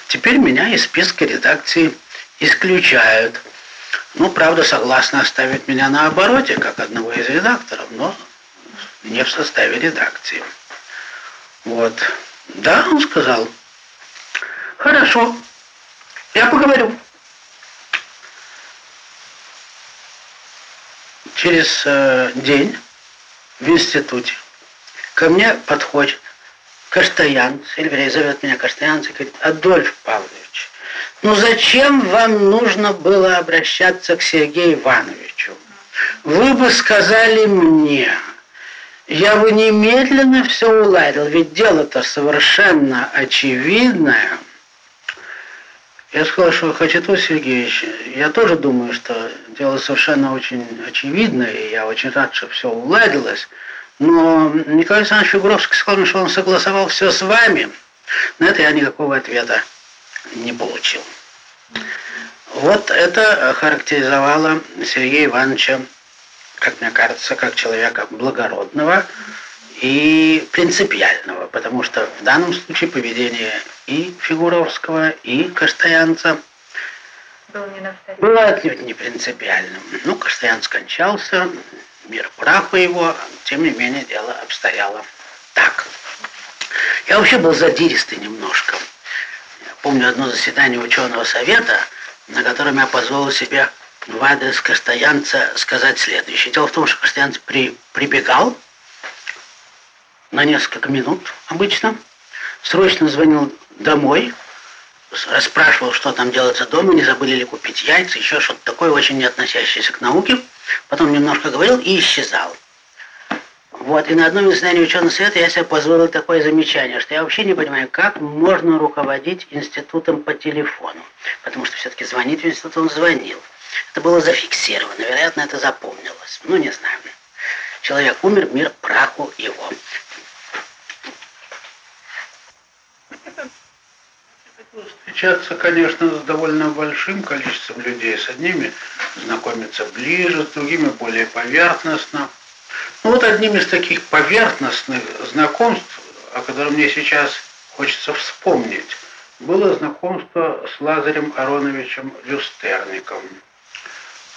теперь меня из списка редакции исключают. Ну, правда, согласно оставить меня на обороте, как одного из редакторов, но не в составе редакции. Вот. Да, он сказал. Хорошо, я поговорю. Через э, день в институте ко мне подходит Каштаян, Сильверей зовет меня Каштаян, и говорит, Адольф Павлович, ну зачем вам нужно было обращаться к Сергею Ивановичу? Вы бы сказали мне, я бы немедленно все уладил, ведь дело-то совершенно очевидное. Я сказал, что Хачатур Сергеевич, я тоже думаю, что дело совершенно очень очевидное, и я очень рад, что все уладилось. Но Николай Александрович Фигуровский сказал, что он согласовал все с вами. На это я никакого ответа не получил. Вот это характеризовало Сергея Ивановича, как мне кажется, как человека благородного и принципиального, потому что в данном случае поведение и Фигуровского, и Каштаянца было отнюдь не принципиальным. Ну, Каштаян скончался, мир праху его, тем не менее дело обстояло так. Я вообще был задиристый немножко. Помню одно заседание ученого совета, на котором я позволил себе в адрес Каштаянца сказать следующее. Дело в том, что Каштаянц при, прибегал на несколько минут обычно, срочно звонил домой, расспрашивал, что там делается дома, не забыли ли купить яйца, еще что-то такое, очень не относящееся к науке. Потом немножко говорил и исчезал. Вот, и на одном из заседаний ученого совета я себе позволил такое замечание, что я вообще не понимаю, как можно руководить институтом по телефону. Потому что все-таки звонить в институт он звонил. Это было зафиксировано, вероятно, это запомнилось. Ну, не знаю. Человек умер, мир праху его. Встречаться, конечно, с довольно большим количеством людей. С одними знакомиться ближе, с другими более поверхностно. Ну вот одним из таких поверхностных знакомств, о котором мне сейчас хочется вспомнить, было знакомство с Лазарем Ароновичем Люстерником,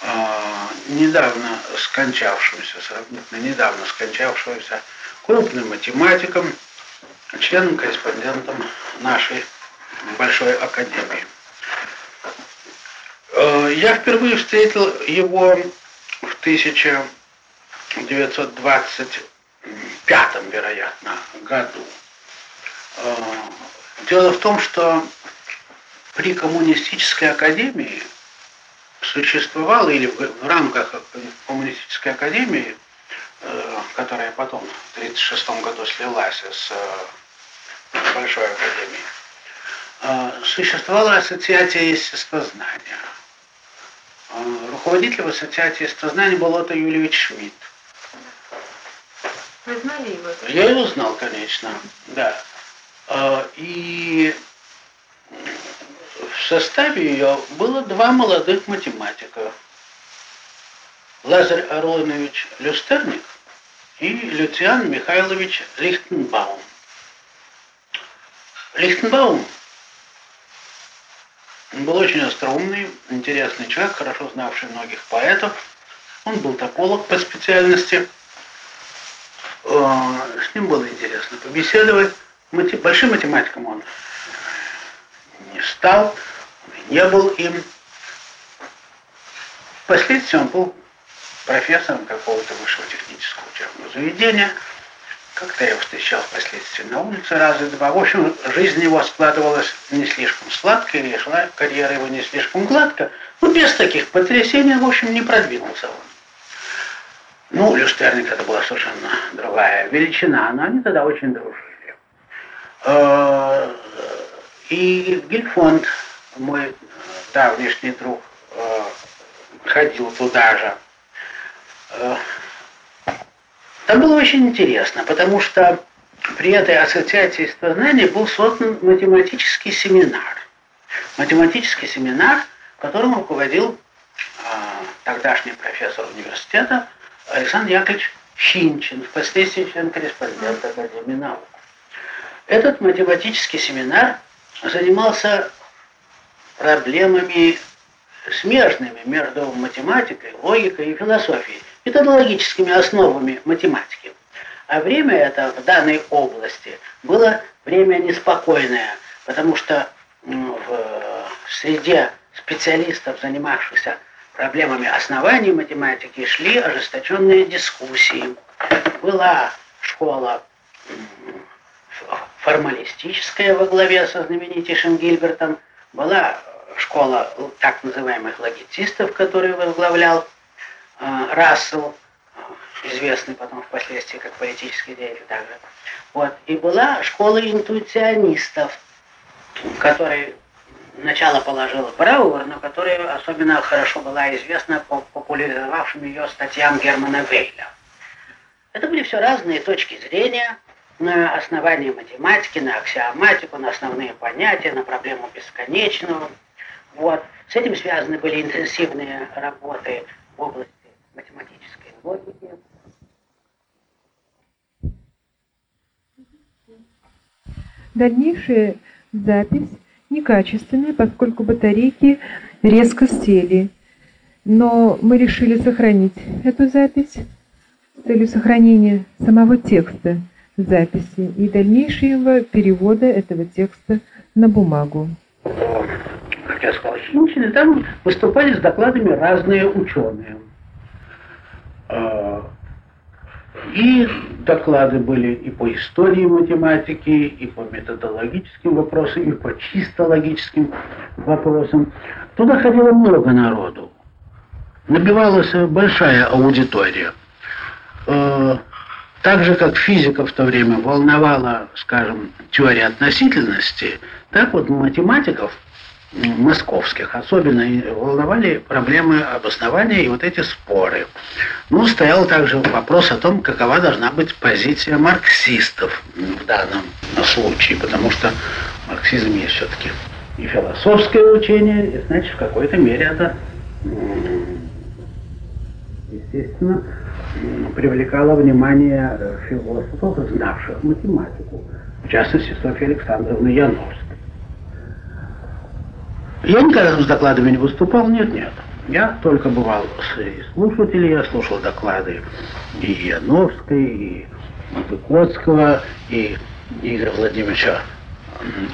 а, недавно скончавшимся, сравнительно недавно скончавшимся крупным математиком, членом-корреспондентом нашей Большой Академии. Э, я впервые встретил его в 1000 1925, вероятно, году. Э, дело в том, что при коммунистической академии существовало, или в рамках коммунистической академии, э, которая потом в 1936 году слилась с Большой Академией, существовала ассоциация естествознания. Руководителем ассоциации естествознания был Отто Юльевич Шмидт. Вы знали его? Я его знал, конечно, да. И в составе ее было два молодых математика. Лазарь Аронович Люстерник и Люциан Михайлович Лихтенбаум. Лихтенбаум был очень остроумный, интересный человек, хорошо знавший многих поэтов. Он был тополог по специальности. Э, с ним было интересно побеседовать. Большим математиком он не стал, не был им. Впоследствии он был профессором какого-то высшего технического учебного заведения. Как-то я его встречал впоследствии на улице раза два. В общем, жизнь его складывалась не слишком сладко, и шла карьера его не слишком гладко. Но без таких потрясений, в общем, не продвинулся он. Ну, Люстерник это была совершенно другая величина, но они тогда очень дружили. Э, и Гильфонд, мой давнишний друг, э, ходил туда же. Э, там было очень интересно, потому что при этой ассоциации сознания был создан математический семинар. Математический семинар, которым руководил тогдашний профессор университета Александр Яковлевич Щинчин, впоследствии член-корреспондент Академии наук. Этот математический семинар занимался проблемами смежными между математикой, логикой и философией, методологическими основами математики. А время это в данной области было время неспокойное, потому что в среде специалистов, занимавшихся проблемами оснований математики, шли ожесточенные дискуссии. Была школа формалистическая во главе со знаменитейшим Гильбертом, была школа так называемых логицистов, которую возглавлял э, Рассел, э, известный потом впоследствии как политический деятель также. Вот. И была школа интуиционистов, которой начало положила Брауэр, но которая особенно хорошо была известна по популяризовавшим ее статьям Германа Вейля. Это были все разные точки зрения, на основании математики, на аксиоматику, на основные понятия, на проблему бесконечного. Вот. С этим связаны были интенсивные работы в области математической логики. Дальнейшая запись некачественная, поскольку батарейки резко сели. Но мы решили сохранить эту запись с целью сохранения самого текста записи и дальнейшего перевода этого текста на бумагу. Как я сказал, там выступали с докладами разные ученые. И доклады были и по истории математики, и по методологическим вопросам, и по чисто логическим вопросам. Туда ходило много народу. Набивалась большая аудитория. А, так же, как физиков в то время волновала, скажем, теория относительности, так вот математиков московских особенно волновали проблемы обоснования и вот эти споры. Ну, стоял также вопрос о том, какова должна быть позиция марксистов в данном случае, потому что марксизм есть все-таки и философское учение, и, значит, в какой-то мере это, естественно, привлекало внимание э, философов, знавших математику, в частности, Софьи Александровны Яновской. Я никогда с докладами не выступал, нет, нет. Я только бывал среди слушателей, я слушал доклады и Яновской, и Выкотского, и Игоря Владимировича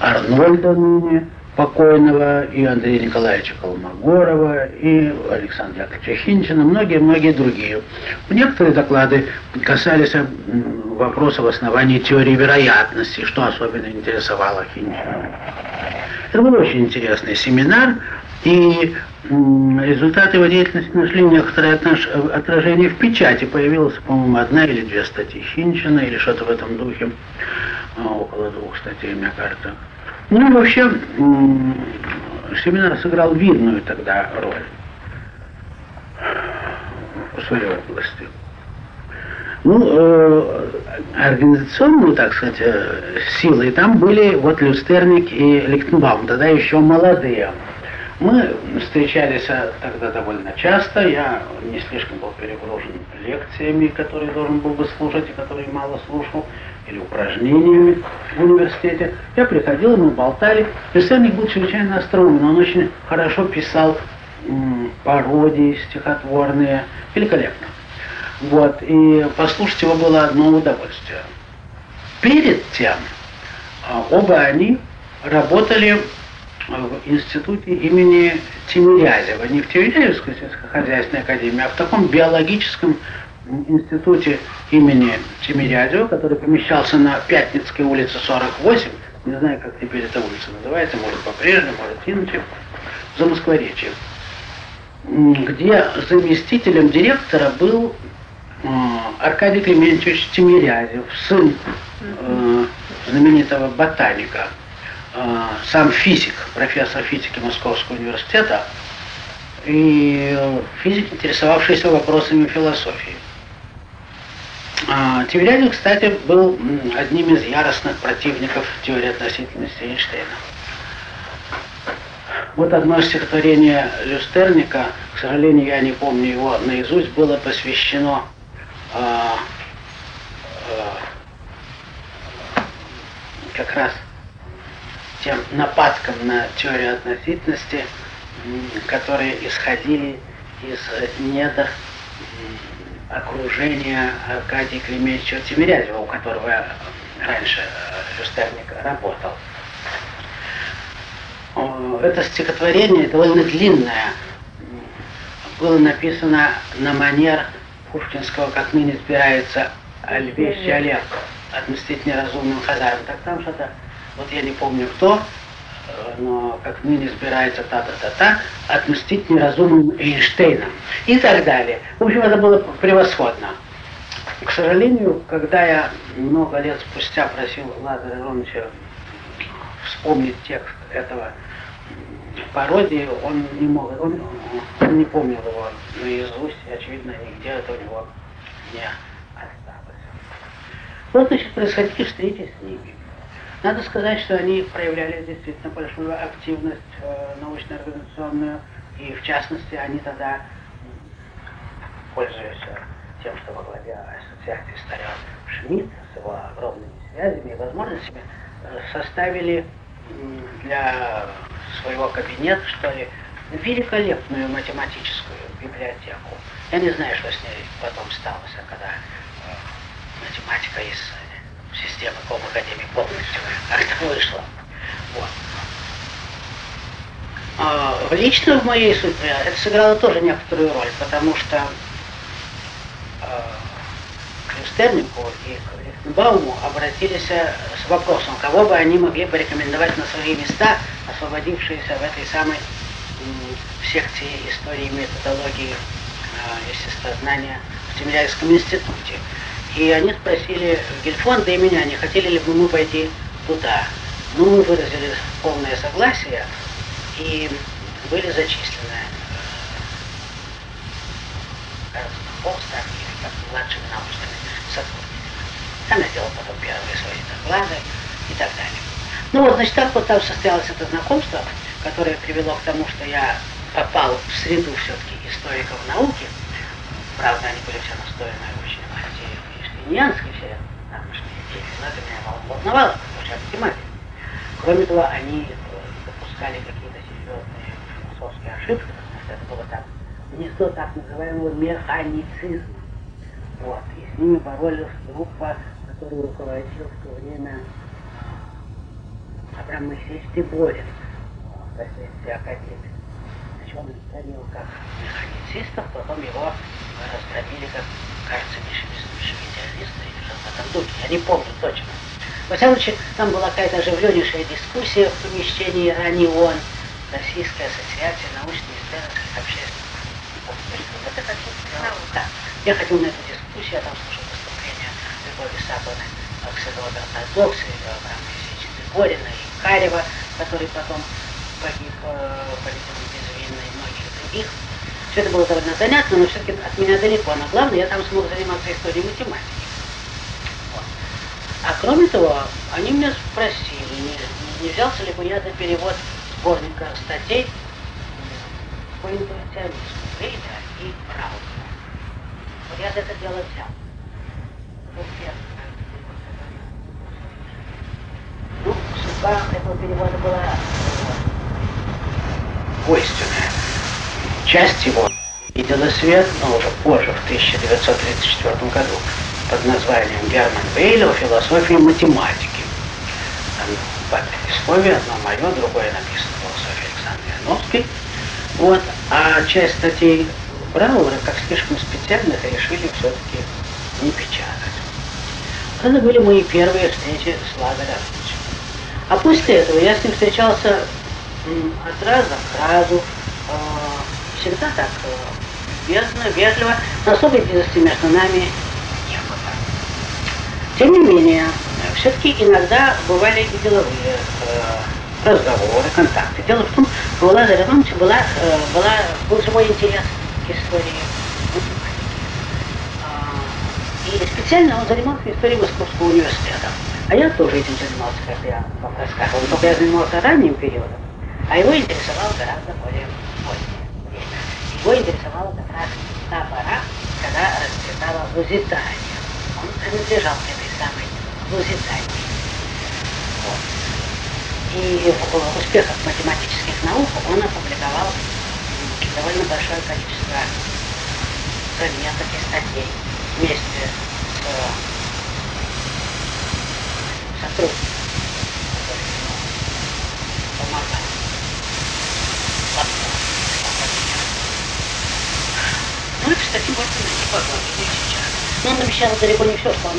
Арнольда ныне, покойного, и Андрея Николаевича Колмогорова, и Александра Яковлевича Хинчина, многие-многие другие. Некоторые доклады касались вопросов оснований теории вероятности, что особенно интересовало Хинчина. Это был очень интересный семинар, и результаты его деятельности нашли некоторое отражение в печати. Появилась, по-моему, одна или две статьи Хинчина или что-то в этом духе. Около двух статей, мне кажется. Ну и вообще, семинар сыграл видную тогда роль в своей области. Ну, э, так сказать, э, силой там были вот Люстерник и Лихтенбаум, тогда еще молодые. Мы встречались э, тогда довольно часто, я не слишком был перегружен лекциями, которые должен был бы слушать и которые мало слушал, или упражнениями в университете. Я приходил, мы болтали. Люстерник был чрезвычайно остроумен, он очень хорошо писал пародии стихотворные, великолепно. Вот, и послушать его было одно удовольствие. Перед тем а, оба они работали в институте имени Тимирязева, не в Тимирязевской сельскохозяйственной академии, а в таком биологическом институте имени Тимирязева, который помещался на Пятницкой улице 48, не знаю, как теперь эта улица называется, может по-прежнему, может иначе, за Москворечье, где заместителем директора был Аркадий Клементьевич Тимирязев, сын э, знаменитого ботаника, э, сам физик, профессор физики Московского университета, и физик, интересовавшийся вопросами философии. А, Тимирязев, кстати, был одним из яростных противников теории относительности Эйнштейна. Вот одно стихотворение Люстерника, к сожалению, я не помню его наизусть, было посвящено а, а, как раз тем нападкам на теорию относительности, которые исходили из недр окружения Аркадия Клементьевича Тимирязева, у которого раньше Люстерник работал. Это стихотворение довольно длинное, было написано на манер Пушкинского как ныне избирается Льве Щалев, отмстить неразумным хозяевам. Так там что-то, вот я не помню кто, но как ныне избирается та-та-та-та, отмстить неразумным Эйнштейном и так далее. В общем, это было превосходно. К сожалению, когда я много лет спустя просил Лазаря Ивановича вспомнить текст этого пародии он не мог, он, он не помнил его наизусть, и, очевидно, нигде это у него не осталось. Вот, значит, происходили встречи с ними. Надо сказать, что они проявляли действительно большую активность э, научно-организационную, и в частности, они тогда, пользуясь тем, что во главе ассоциации стоял Шмидт с его огромными связями и возможностями, э, составили для своего кабинета, что ли, великолепную математическую библиотеку. Я не знаю, что с ней потом стало, когда э, математика из системы Ком Академии полностью как-то вышла. Вот. А, лично в моей судьбе это сыграло тоже некоторую роль, потому что к Люстернику и Бауму обратились э, с вопросом, кого бы они могли порекомендовать на свои места, освободившиеся в этой самой секции истории и методологии э, естествознания в Тимирязевском институте. И они спросили Гельфонда и меня, не хотели ли бы мы пойти туда. Ну, мы выразили полное согласие и были зачислены, э, кажется, полставки или как младшими научными сотрудниками. Она сделала потом первые свои доклады и так далее. Ну вот, значит, так вот там состоялось это знакомство, которое привело к тому, что я попал в среду все-таки историков науки. Правда, они были все настроены очень антиштейниански, все но это меня волновало, потому что я математик. Кроме того, они допускали какие-то серьезные философские ошибки, потому что это было там гнездо так называемого механицизма. Вот, и с ними боролись группа который руководил в то время Абрам Моисеевич Тыборин, впоследствии академик. Он царил как механицистов, потом его раздробили как, кажется, мешевитиалиста или что-то этом духе. Я не помню точно. Во всяком случае, там была какая-то оживленнейшая дискуссия в помещении РАНИОН, Российская ассоциация научной исследовательских общественных как да. Я ходил на эту дискуссию, я там слушал выступления Любови Сапаны, Оксидода Ортодокса, Авраама Ильича Горина и Карева, который потом погиб, по-видимому, и многих других. Все это было довольно занятно, но все-таки от меня далеко. Но главное, я там смог заниматься историей математики. Вот. А кроме того, они меня спросили, не, не взялся ли бы я за перевод сборника статей по интуиционизму Фрейда и Раута. Вот я за это дело взял. Ну, судьба этого перевода была двойственная. Часть его видела свет, но уже позже, в 1934 году, под названием Герман Вейлер «Философия математики». Там предисловия, одно мое, другое написано философия Александр Яновский. Вот. А часть статей Брауэра, как слишком специальных, решили все-таки не печатать. Это были мои первые встречи с Лазарем А после этого я с ним встречался от раза к разу, э, всегда так э, любезно, вежливо, но особой близости между нами не было. Тем не менее, все-таки иногда бывали и деловые э, разговоры, контакты. Дело в том, что у Лазаря была, э, была, был живой интерес к истории а, И специально он занимался историей Московского университета. А я тоже этим занимался, как я вам рассказывал. Только я занимался ранним периодом, а его интересовало гораздо более время. Его интересовала как раз та пора, когда расцветала Лузитания. Он принадлежал к этой самой Лузитании. Вот. И в успехах математических наук он опубликовал довольно большое количество заметок и статей вместе с сотрудниками, которые помогали. Ну, это, кстати, можно подробнее сейчас. Но он обещал далеко не все, что он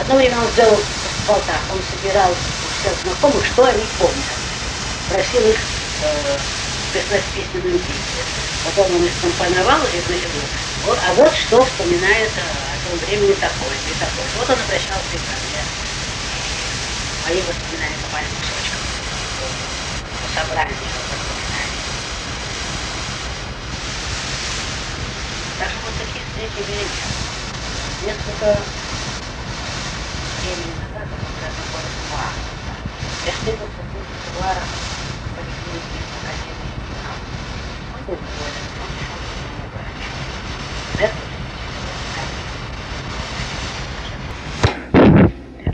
Одно время он сделал болтах, он собирал у всех знакомых, что они помнят. Просил их э, прислать письменную песню. Потом он их компоновал и заявил, вот, а вот что вспоминает о, о том времени такое и такое. Вот он обращался и ко мне. Мои воспоминания попали кусочком по собранию воспоминаний. Так что были несколько времени назад, находится в Аарах. Я встретился с Аарах в Академии был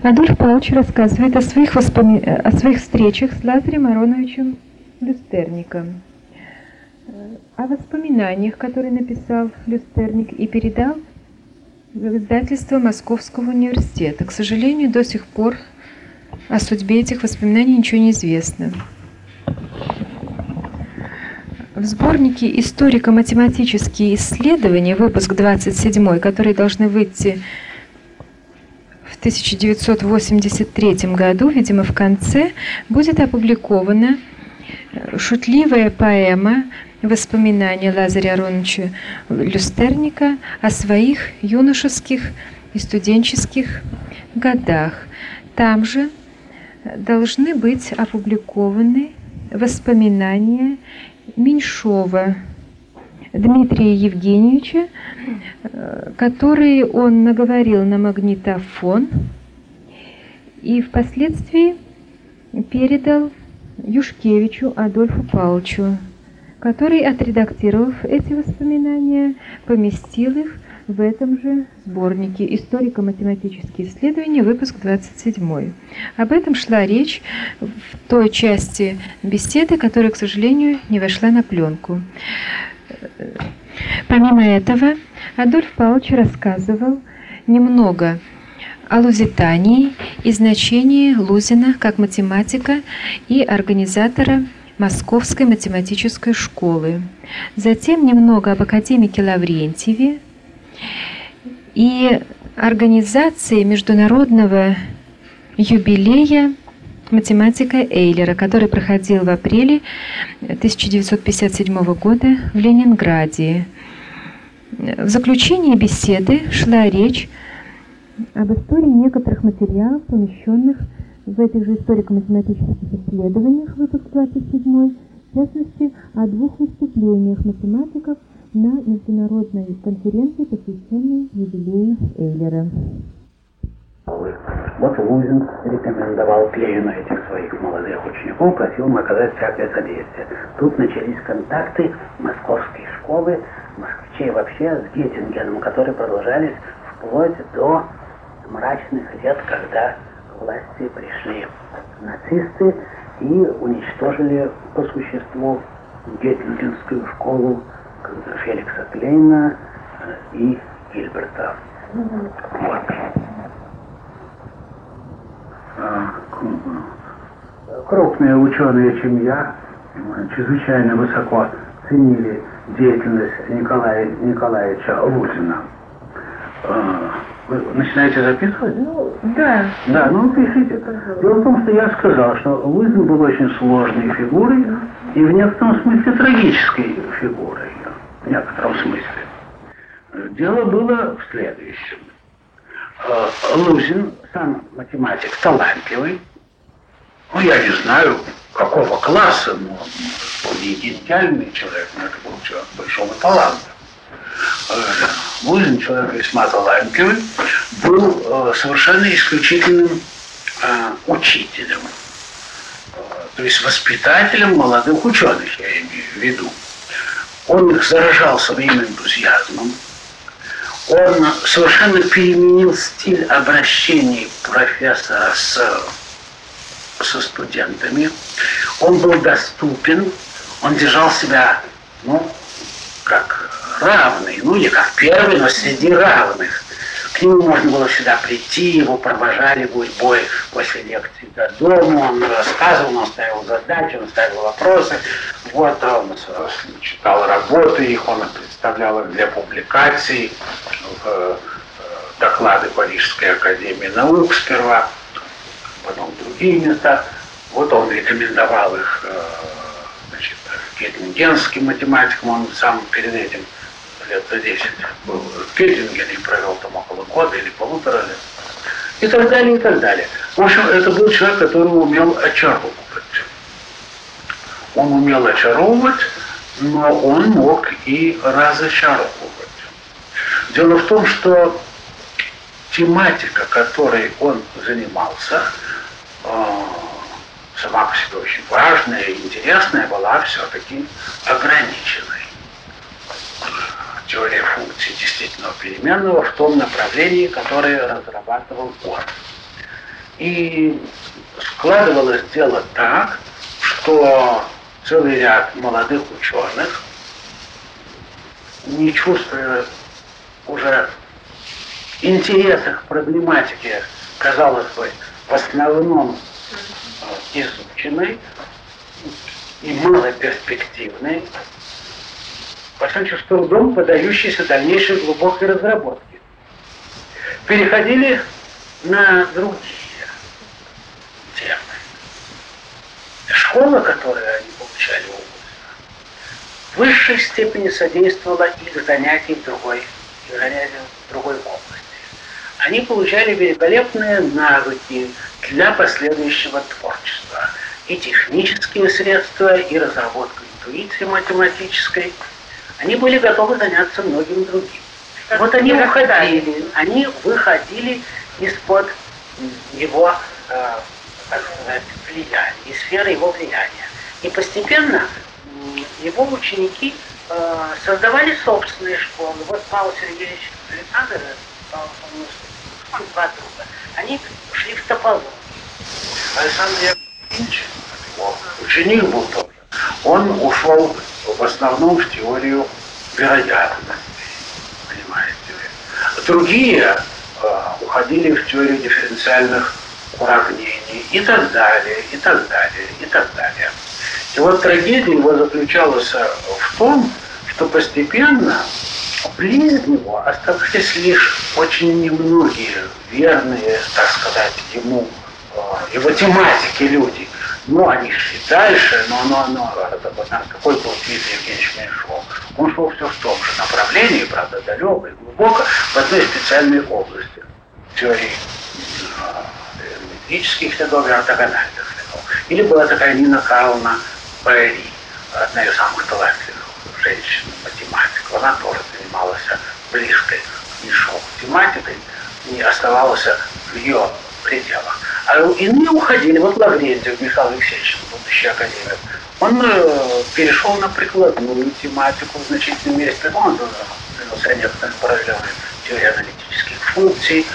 Адольф Павлович рассказывает о своих, воспоми... о своих встречах с Лазарем Ароновичем Люстерником, о воспоминаниях, которые написал Люстерник и передал в издательство Московского университета. К сожалению, до сих пор о судьбе этих воспоминаний ничего не известно. В сборнике «Историко-математические исследования», выпуск 27, которые должны выйти в 1983 году, видимо, в конце, будет опубликована шутливая поэма воспоминания Лазаря Ароновича Люстерника о своих юношеских и студенческих годах. Там же должны быть опубликованы воспоминания Меньшова Дмитрия Евгеньевича, которые он наговорил на магнитофон и впоследствии передал Юшкевичу Адольфу Павловичу который, отредактировав эти воспоминания, поместил их в этом же сборнике «Историко-математические исследования», выпуск 27. Об этом шла речь в той части беседы, которая, к сожалению, не вошла на пленку. Помимо этого, Адольф Павлович рассказывал немного о Лузитании и значении Лузина как математика и организатора Московской математической школы. Затем немного об академике Лаврентьеве и организации международного юбилея математика Эйлера, который проходил в апреле 1957 года в Ленинграде. В заключении беседы шла речь об истории некоторых материалов, помещенных в этих же историко-математических исследованиях, выпуск 27, в частности, о двух выступлениях математиков на международной конференции, посвященной юбилею Эйлера. Вот Лузин рекомендовал Клеину этих своих молодых учеников, просил им оказать всякое содействие. Тут начались контакты московской школы, москвичей вообще с Геттингеном, которые продолжались вплоть до мрачных лет, когда власти пришли нацисты и уничтожили по существу Геттингенскую школу Феликса Клейна и Гильберта. Вот. А, крупные ученые, чем я, чрезвычайно высоко ценили деятельность Николая Николаевича Лузина. А, вы начинаете записывать? Ну, да. Да, ну пишите. Дело в том, что я сказал, что Лузин был очень сложной фигурой и в некотором смысле трагической фигурой. В некотором смысле. Дело было в следующем. Э, Лузин, сам математик, талантливый. Ну, я не знаю, какого класса, но он был не гениальный человек, но это был человек большого таланта. Э, Лузин, человек весьма талантливый, был э, совершенно исключительным учителем, то есть воспитателем молодых ученых, я имею в виду. Он заражал своим энтузиазмом, он совершенно переменил стиль обращений профессора с, со студентами. Он был доступен, он держал себя, ну, как равный, ну, не как первый, но среди равных. К нему можно было сюда прийти, его провожали гурьбой после лекции до дома, он рассказывал, он ставил задачи, он ставил вопросы. Вот он читал работы их, он представлял их для публикаций в э, доклады Парижской академии наук сперва, потом другие места. Вот он рекомендовал их э, значит, геттингенским математикам, он сам перед этим лет за 10 был в Геттингене и провел там около года или полутора лет. И так далее, и так далее. В общем, это был человек, который умел очаровывать. Он умел очаровывать, но он мог и разочаровывать. Дело в том, что тематика, которой он занимался, э, сама по себе очень важная и интересная, была все-таки ограниченной теория функций действительного переменного в том направлении, которое разрабатывал он. И складывалось дело так, что целый ряд молодых ученых, не чувствуя уже интереса к проблематике, казалось бы, в основном изученной и малоперспективной, Пашанчик с трудом подающийся дальнейшей глубокой разработке. Переходили на другие темы. Школа, которую они получали у в высшей степени содействовала их занятиям другой, занятиям в другой области. Они получали великолепные навыки для последующего творчества. И технические средства, и разработку интуиции математической – они были готовы заняться многим другим. Вот они выходили, они выходили из-под его, э, так сказать, влияния, из сферы его влияния. И постепенно его ученики э, создавали собственные школы. Вот Павел Сергеевич Александр, Павел он два друга, они шли в топологию. Александр Яковлевич, ученик был тоже, он ушел в основном в теорию вероятности, понимаете. Другие э, уходили в теорию дифференциальных уравнений и так далее, и так далее, и так далее. И вот трагедия его заключалась в том, что постепенно близ него оставались лишь очень немногие верные, так сказать, ему и математики люди. Ну, они шли дальше, но, но, но это, какой был Дмитрий Евгеньевич Меньшов? Он шел все в том же направлении, правда, далеко и глубоко, в одной специальной области. Теории метрических следов и ортогональных следов. Или была такая Нина Карловна Пайри, одна из самых талантливых женщин, математик. Она тоже занималась близкой к Меньшову тематикой и оставалась в ее пределах. А иные уходили. Вот Лаврентьев Михаил Алексеевич, будущий академик, он э, перешел на прикладную тематику в значительной мере. Он занялся некоторыми параллельными теорией аналитических функций.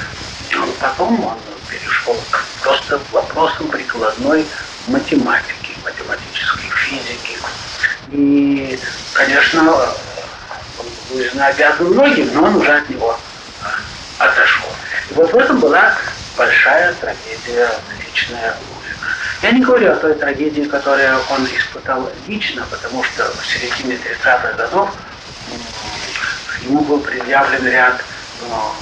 Потом он перешел к просто вопросам прикладной математики, математической физики. И, конечно, он был обязан многим, но он уже от него отошел. И вот в этом была большая трагедия личная Лузина. Я не говорю о той трагедии, которую он испытал лично, потому что в середине 30-х годов ему был предъявлен ряд ну,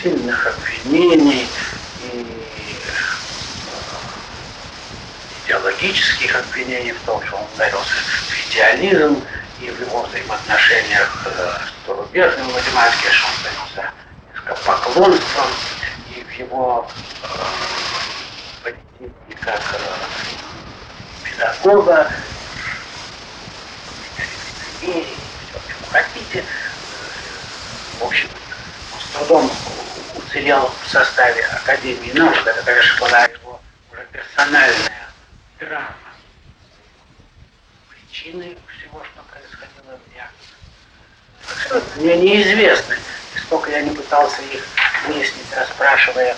сильных обвинений и идеологических обвинений в том, что он ударился в идеализм и в его взаимоотношениях с зарубежными математикой, что он занялся поклонством его э, как э, педагога, вере, все, чему хотите. В общем, с трудом уцелел в составе Академии наук. Это, конечно, была его уже персональная драма. Причины всего, что происходило в мне неизвестны. Сколько я не пытался их выяснить, расспрашивая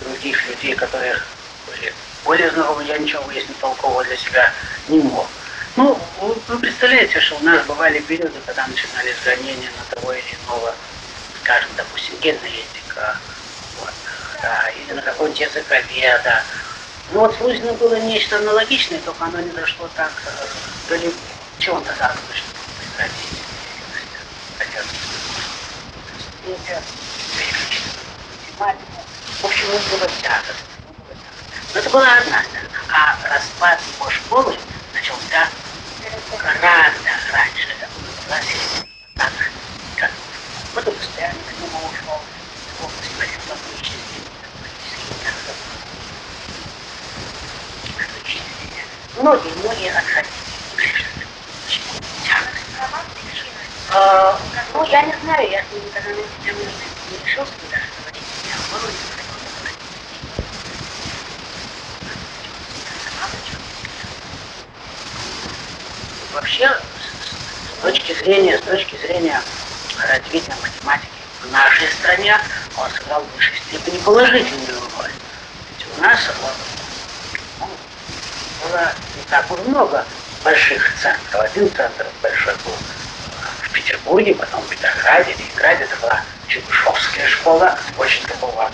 других людей, которые были более знакомы, я ничего выяснить толкового для себя не мог. Ну, вы представляете, что у нас бывали периоды, когда начинались гонения на того или иного, скажем, допустим, генетика, вот, да, или на какой-нибудь языковеда. Ну вот с было нечто аналогичное, только оно не зашло так, то ли чем-то так точно прекратить. Хотя, в общем, ему было тягостно. Но это была одна А распад его школы начался гораздо раньше. Это было так, как вот он постоянно к нему ушел в область математических, Многие, многие отходили. А, ну, я не знаю, я с ним никогда не решился даже говорить. Я говорю, вообще с точки зрения, с точки зрения развития математики в нашей стране он сыграл в высшей степени положительную роль. Ведь у нас ну, было не так уж много больших центров. Один центр большой был в Петербурге, потом в Петрограде, Ленинграде. Это была Чебышевская школа, очень такого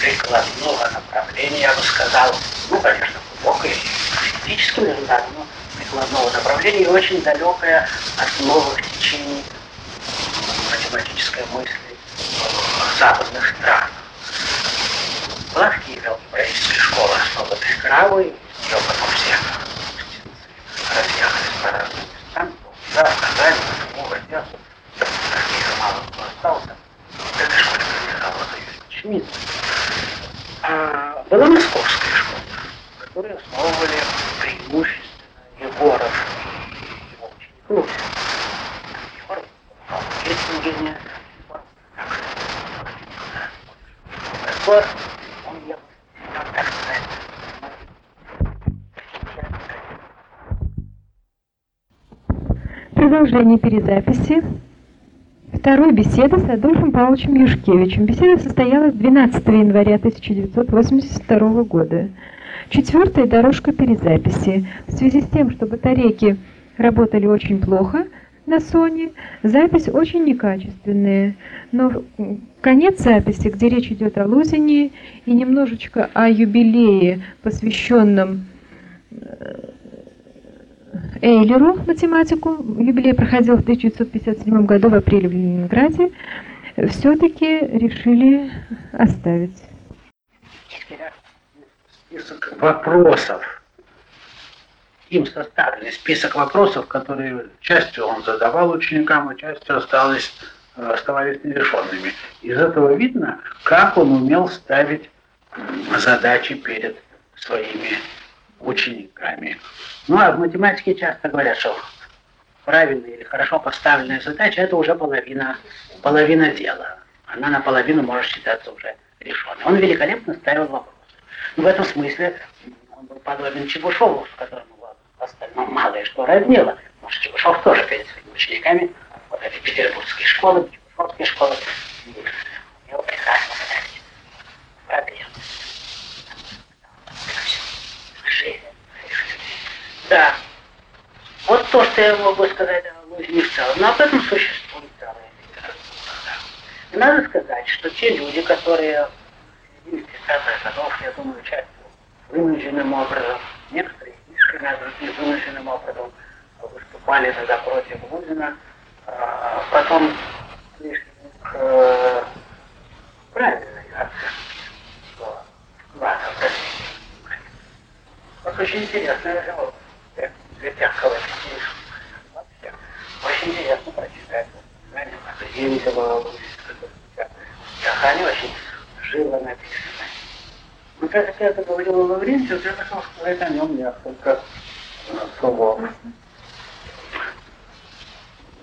прикладного направления, я бы сказал. Ну, конечно, физическим результатом, но прикладного направления и очень далекая от новых течений математической мысли в западных странах. Была в Киеве алгебраическая школа, основанная Кравой, ее потом все разъехались по разным местам, да, Казань, Москву, Одессу, Киев мало кто остался. В этой школе принадлежала Юрий Шмидт. А была московская школа, которую основывали преимущественно Егоров и его учеников. Егоров в Геттингене, Егор, он ехал, так сказать, Продолжение перезаписи. Беседы с Адольфом Павловичем Юшкевичем. Беседа состоялась 12 января 1982 года. Четвертая дорожка перезаписи. В связи с тем, что батарейки работали очень плохо на Sony, запись очень некачественная. Но конец записи, где речь идет о Лузине и немножечко о юбилее, посвященном э, Эйлеру, математику, юбилей проходил в 1957 году в апреле в Ленинграде, все-таки решили оставить. список вопросов. Им составили список вопросов, которые частью он задавал ученикам, а частью осталось, оставались нерешенными. Из этого видно, как он умел ставить задачи перед своими учениками. Ну а в математике часто говорят, что правильная или хорошо поставленная задача – это уже половина, половина дела. Она наполовину может считаться уже решенной. Он великолепно ставил вопрос. Но в этом смысле он был подобен Чебушеву, с которым его остальном мало и что роднило. Потому что Чебушев тоже перед своими учениками вот этой петербургской школы, Чебушевской школы, его прекрасно ставить проблемы. Да. Вот то, что я могу сказать о Лузине в целом. Но об этом существует целая. И надо сказать, что те люди, которые в середине 30-х годов, я думаю, часть вынужденным образом, некоторые искренне, а другие вынужденным образом выступали тогда против Лузина, а потом пришли к э, правильной оценке вклада в развитие. Вот очень интересное животное цветях колоссии. Вообще, очень интересно прочитать. Академикова, они очень живо написаны. Ну, как я это говорил о Лаврентию, я хотел сказать о нем несколько слов.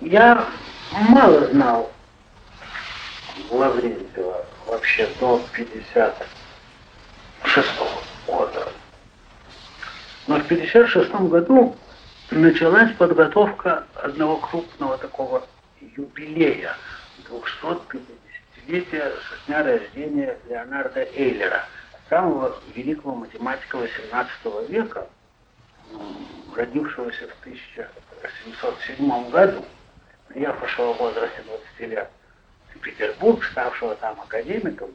Я мало знал Лаврентьева вообще до 56 года. Но в 56 году началась подготовка одного крупного такого юбилея 250-летия со дня рождения Леонарда Эйлера, самого великого математика XVIII века, родившегося в 1707 году, приехавшего в возрасте 20 лет в Петербург, ставшего там академиком,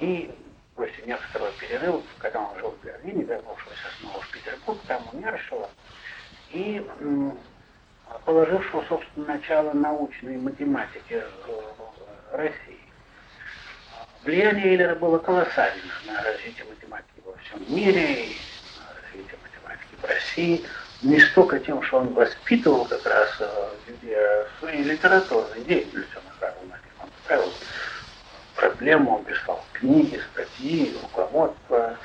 и после некоторого перерыва, когда он жил в Берлине, вернувшегося снова в Петербург, там умершего, и положившего, собственно, начало научной математики России. Влияние Эйлера было колоссально на развитие математики во всем мире, и на развитие математики в России. Не столько тем, что он воспитывал как раз людей, а своей литературной деятельностью, он оказывал на он ставил проблему, он писал книги, статьи, руководство.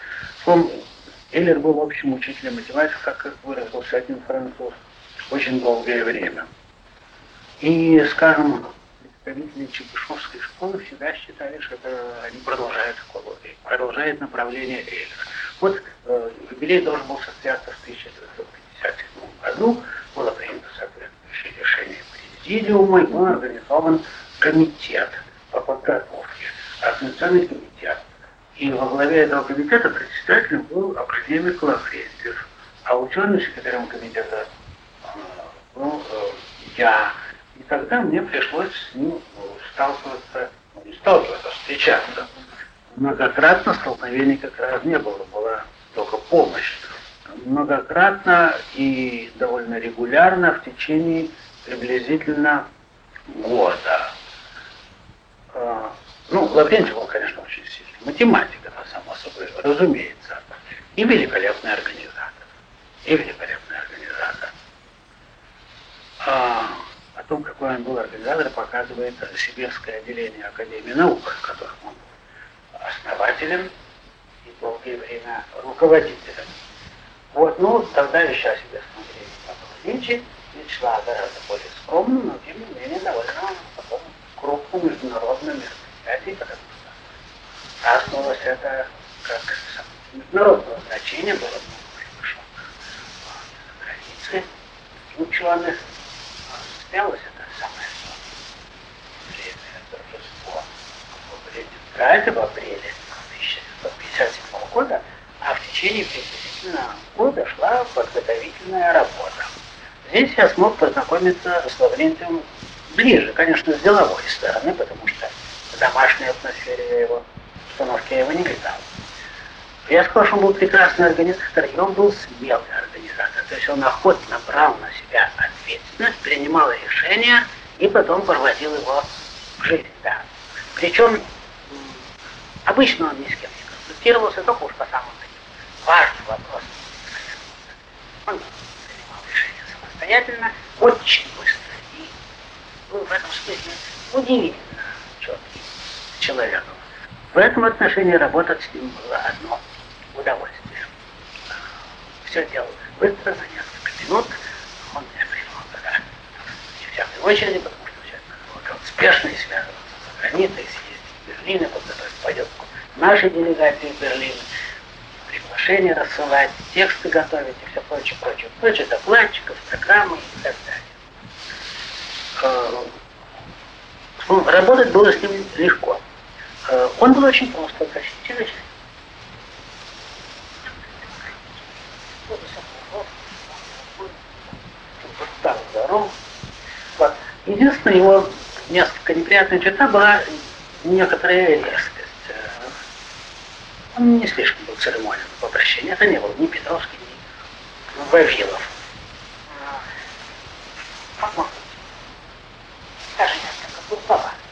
Он, Эйлер был общим учителем математики, как выразился один француз, очень долгое время. И, скажем, представители Чебышевской школы всегда считали, что это они продолжают школу, продолжает направление Эйлера. Вот э, юбилей должен был состояться в 1957 году, было принято соответствующее решение президиума, и был организован комитет по подготовке, Организационный комитет. И во главе этого комитета председателем был академик Лаврентьев, а ученым секретарем комитета э, был э, я. И тогда мне пришлось с ним сталкиваться, ну, не сталкиваться, а встречаться. Многократно столкновений как раз не было, была только помощь. Многократно и довольно регулярно в течение приблизительно года. Ну, Лаврентьев был, конечно, очень сильный. Математик, это само собой, разумеется. И великолепный организатор. И великолепный организатор. А, о том, какой он был организатор, показывает Сибирское отделение Академии наук, которым он был основателем и долгое время руководителем. Вот, ну, тогда еще о себе смотрели по Линчи, и шла гораздо более скромно, но тем не менее довольно крупным международным мероприятием, что праздновалось это как международного значения, было много приглашенных за границы ученых. Состоялось это самое время торжество в Ленинграде в апреле 1957 года, а в течение приблизительно года шла подготовительная работа. Здесь я смог познакомиться с Лаврентием ближе, конечно, с деловой стороны, потому что домашней атмосфере я его, установки я его не видал. Я сказал, что он был прекрасный организатор, и он был смелый организатор. То есть он охотно брал на себя ответственность, принимал решения и потом проводил его в жизнь. Да. Причем обычно он ни с кем не консультировался только уж по самым таким важным вопросам. Он принимал решения самостоятельно, очень быстро и был в этом смысле удивительно человек. В этом отношении работать с ним было одно удовольствие. Все делал быстро, за несколько минут. Он меня принял тогда всякой очереди, потому что человек очень успешно и связан с границей, съездить в Берлин, подготовить поездку нашей делегации в Берлин, приглашения рассылать, тексты готовить и все прочее, прочее, прочее, докладчиков, программы и так далее. Э, работать было с ним легко. Он был очень прост, обращительный человек. Так, здоров. Вот. Единственное, его несколько неприятная черта была некоторая резкость. Э, он не слишком был церемонен в обращении. Это не был ни Петровский, ни Вавилов. Скажи несколько слова. этого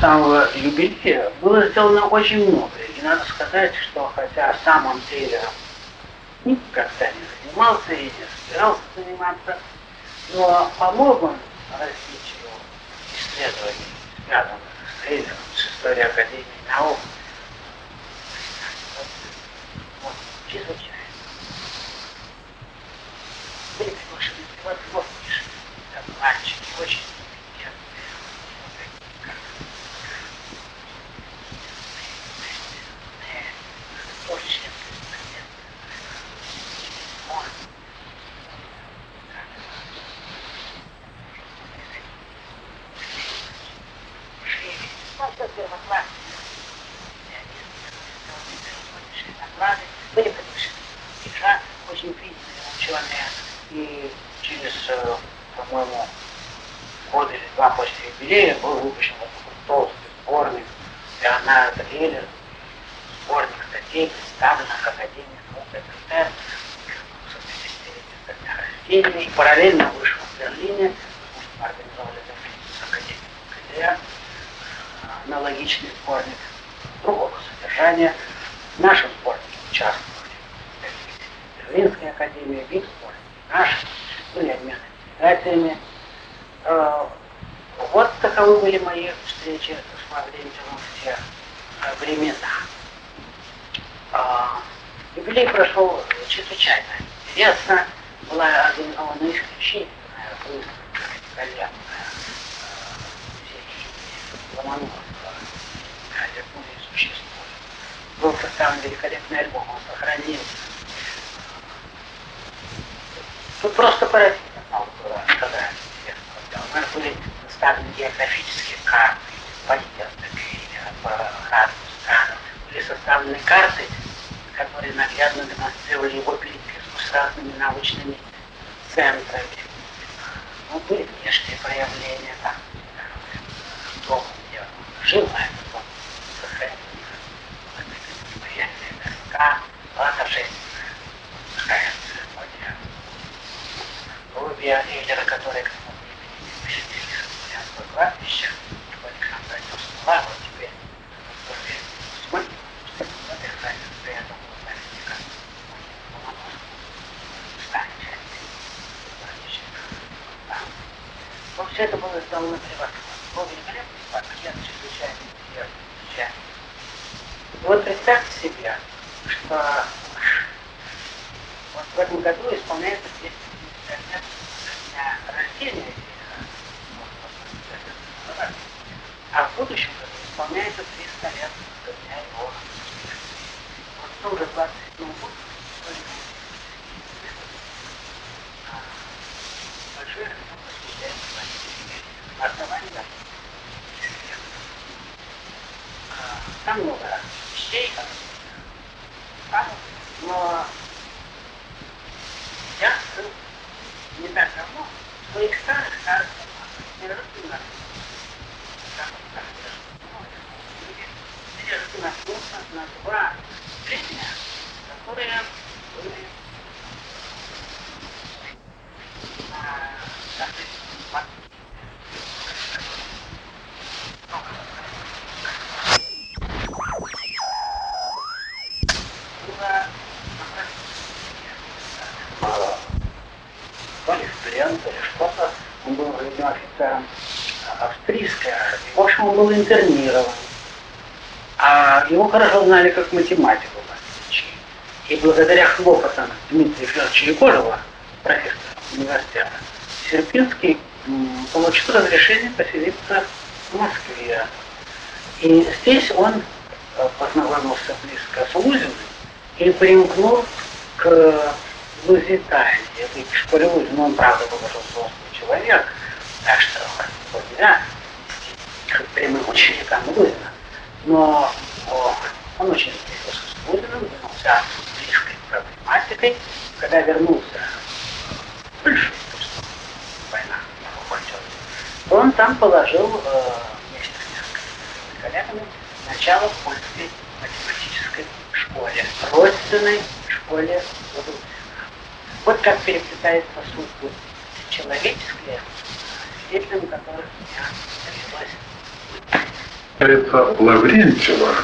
самого юбилея было сделано очень много. И надо сказать, что хотя сам он триллером никогда не занимался и не собирался заниматься, но помог он развитию исследований, связанных с триллером, с историей Академии наук. Чрезвычайно. Были приглашены мальчики, очень были приглашены. Игра очень признанная, ученые. И через, э, по-моему, год или два после юбилея был выпущен вот такой толстый сборник Леонардо Геллер, сборник статей, представленных Академией наук СССР, со рождения. И параллельно вышел в Берлине, мы организовали с Академией КДР, аналогичный сборник другого содержания. В нашем сборнике участвовали Берлинская академия, Викспорт, наши, были обмены делегациями. Э, вот таковы были мои встречи с Маврентьевым в те э, времена. Э, юбилей прошел чрезвычайно интересно. Была организована исключительная выставка коллегная Ломоносова, Вернули существует. Был составлен великолепный альбом, он сохранился. Тут просто поразительно много было фотографий интересного У нас были составлены географические карты, поездок по разным странам. Были составлены карты, которые наглядно демонстрировали его переписку с разными научными центрами. Ну, были внешние проявления, там, дом, где жил этом доме, сохранились. Военная доска, была торжественная такая церемония. Голубя Эйлера, которые к времени посетили Смоленское кладбище, Александр отнес стола, вот теперь смотрим, что отдыхает, что я думаю, наверняка станет частью кладбища. Но все это было сделано превосходно. Был великолепный портрет, чрезвычайно интересный, замечательный. И вот представьте себе, что вот в этом году исполняется 250 лет со дня рождения а в будущем году исполняется 300 лет со дня его Вот в том же 27 году большое посвящается основанию там много вещей, но я не так давно в своих старых старых не разумно наткнулся на два, три дня которые были то ли студент, то ли что-то. Он был вроде офицером австрийской армии. В общем, он был интернирован. А его хорошо знали как математику. И благодаря хлопотам Дмитрия Федоровича Егорова, профессора университета, Серпинский получил разрешение поселиться в Москве. И здесь он э, познакомился близко с Лузиным и примкнул к Лузитании. Это к школе Лузина, он правда был уже взрослый человек, так что нельзя прямым ученикам Лузина. Но о, он очень сблизился с Лузиным, занялся близкой проблематикой. Когда вернулся в большой война закончилась, он там положил э, вместе с коллегами начало польской математической школе, родственной школе Лузина. Вот как переплетается судьбы человеческие с свидетелем которых меня довелось Это Лаврентьева,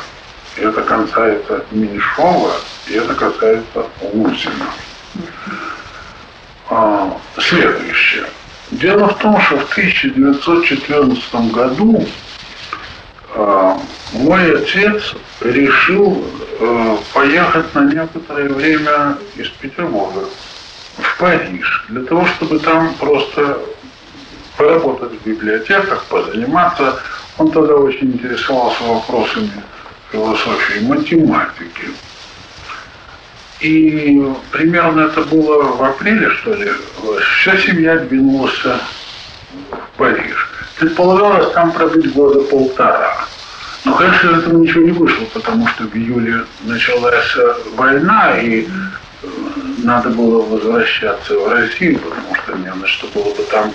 это касается Меньшова, и это касается Лусина. А, следующее. Дело в том, что в 1914 году а, мой отец решил а, поехать на некоторое время из Петербурга в Париж, для того, чтобы там просто поработать в библиотеках, позаниматься. Он тогда очень интересовался вопросами философии математики. И примерно это было в апреле, что ли, вся семья двинулась в Париж. Предполагалось там пробыть года полтора. Но, конечно, из этого ничего не вышло, потому что в июле началась война, и надо было возвращаться в Россию, потому что не на что было бы там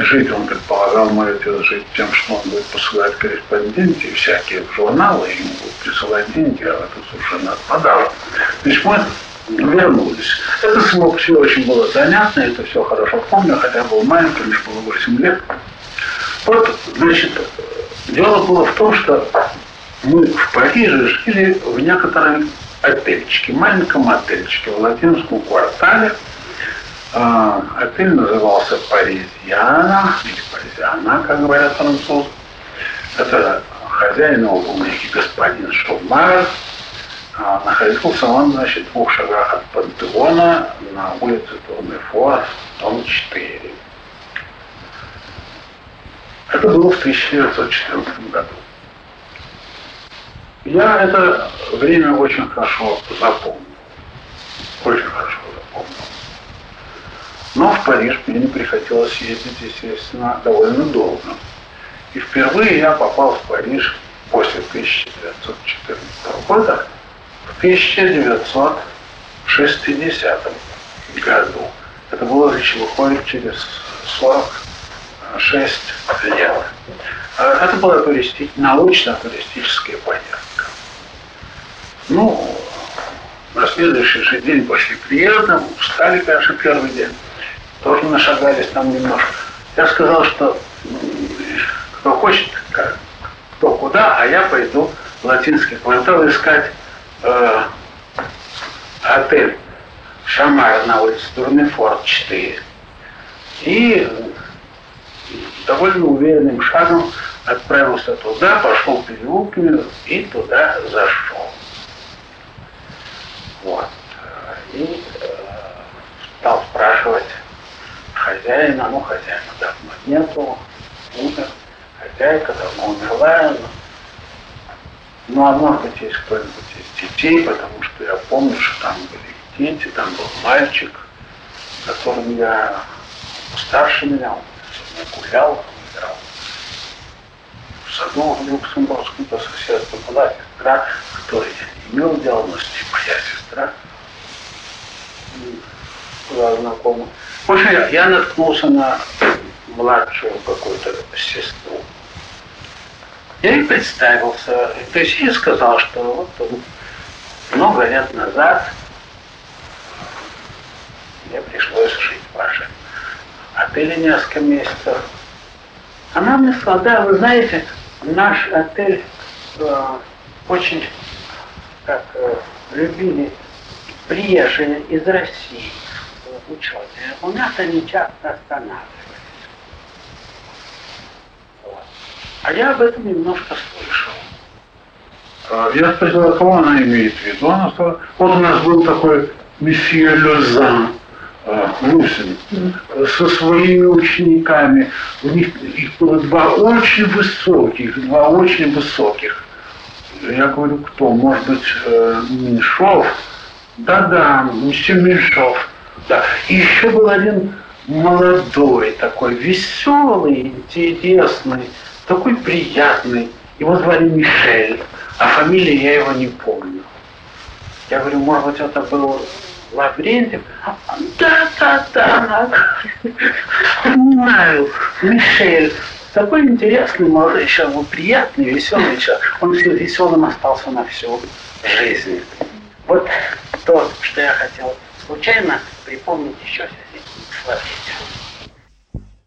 жить. Он предполагал, отец, жить тем, что он будет посылать корреспонденции всякие в журналы, ему будут присылать деньги, а это совершенно отпадало. Значит, мы вернулись. Это все очень было занятно, это все хорошо помню, хотя был маленький, мне было 8 лет. Вот, значит, дело было в том, что мы в Париже жили в некотором отельчике, маленьком отельчике в латинском квартале. А, отель назывался Паризиана, или Паризиана, как говорят французы. Это хозяин его был некий господин Шумар. А, находился он, значит, в двух шагах от Пантеона на улице Турнефор, дом 4. Это было в 1914 году. Я это время очень хорошо запомнил. Очень хорошо запомнил. Но в Париж мне не приходилось ездить, естественно, довольно долго. И впервые я попал в Париж после 1914 года в 1960 году. Это было, выходит, через 46 лет. А это была туристи... научно-туристическая поездка. Ну, на следующий же день после приезда, устали, конечно, первый день, тоже нашагались там немножко. Я сказал, что кто хочет, кто куда, а я пойду в латинский квартал искать э, отель Шамар на улице Турнефорт 4. И довольно уверенным шагом отправился туда, пошел переулками и туда зашел. Вот. И э, стал спрашивать хозяина, ну хозяина давно нету, умер, хозяйка давно умерла, ну а может быть есть кто-нибудь из детей, потому что я помню, что там были дети, там был мальчик, которым я старше меня, он со мной гулял, играл. В саду в Люксембургском по соседству была сестра, которая имел дело, но с ней моя сестра была знакома. Общем, я, наткнулся на младшую какую-то сестру. Я ей представился. То есть я сказал, что вот много лет назад мне пришлось жить в вашем отеле несколько месяцев. Она мне сказала, да, вы знаете, наш отель э, очень как э, любили приезжие из России ученые. У нас они часто останавливались. Вот. А я об этом немножко слышал. А, я спросил, а кого она имеет в виду? Она сказала, вот у нас был такой месье Лезан, Лусин, со своими учениками. У них их было два очень высоких, два очень высоких. Я говорю, кто? Может быть, э, Меньшов? Да-да, месье Меньшов. Да. И еще был один молодой такой, веселый, интересный, такой приятный. Его звали Мишель, а фамилии я его не помню. Я говорю, может быть, это был Лаврентьев? Да, да, да, знаю, Мишель. Такой интересный, молодой человек, приятный, веселый человек. Он веселым остался на всю жизнь. Вот то, что я хотел случайно припомнить еще с Лаврентьевым.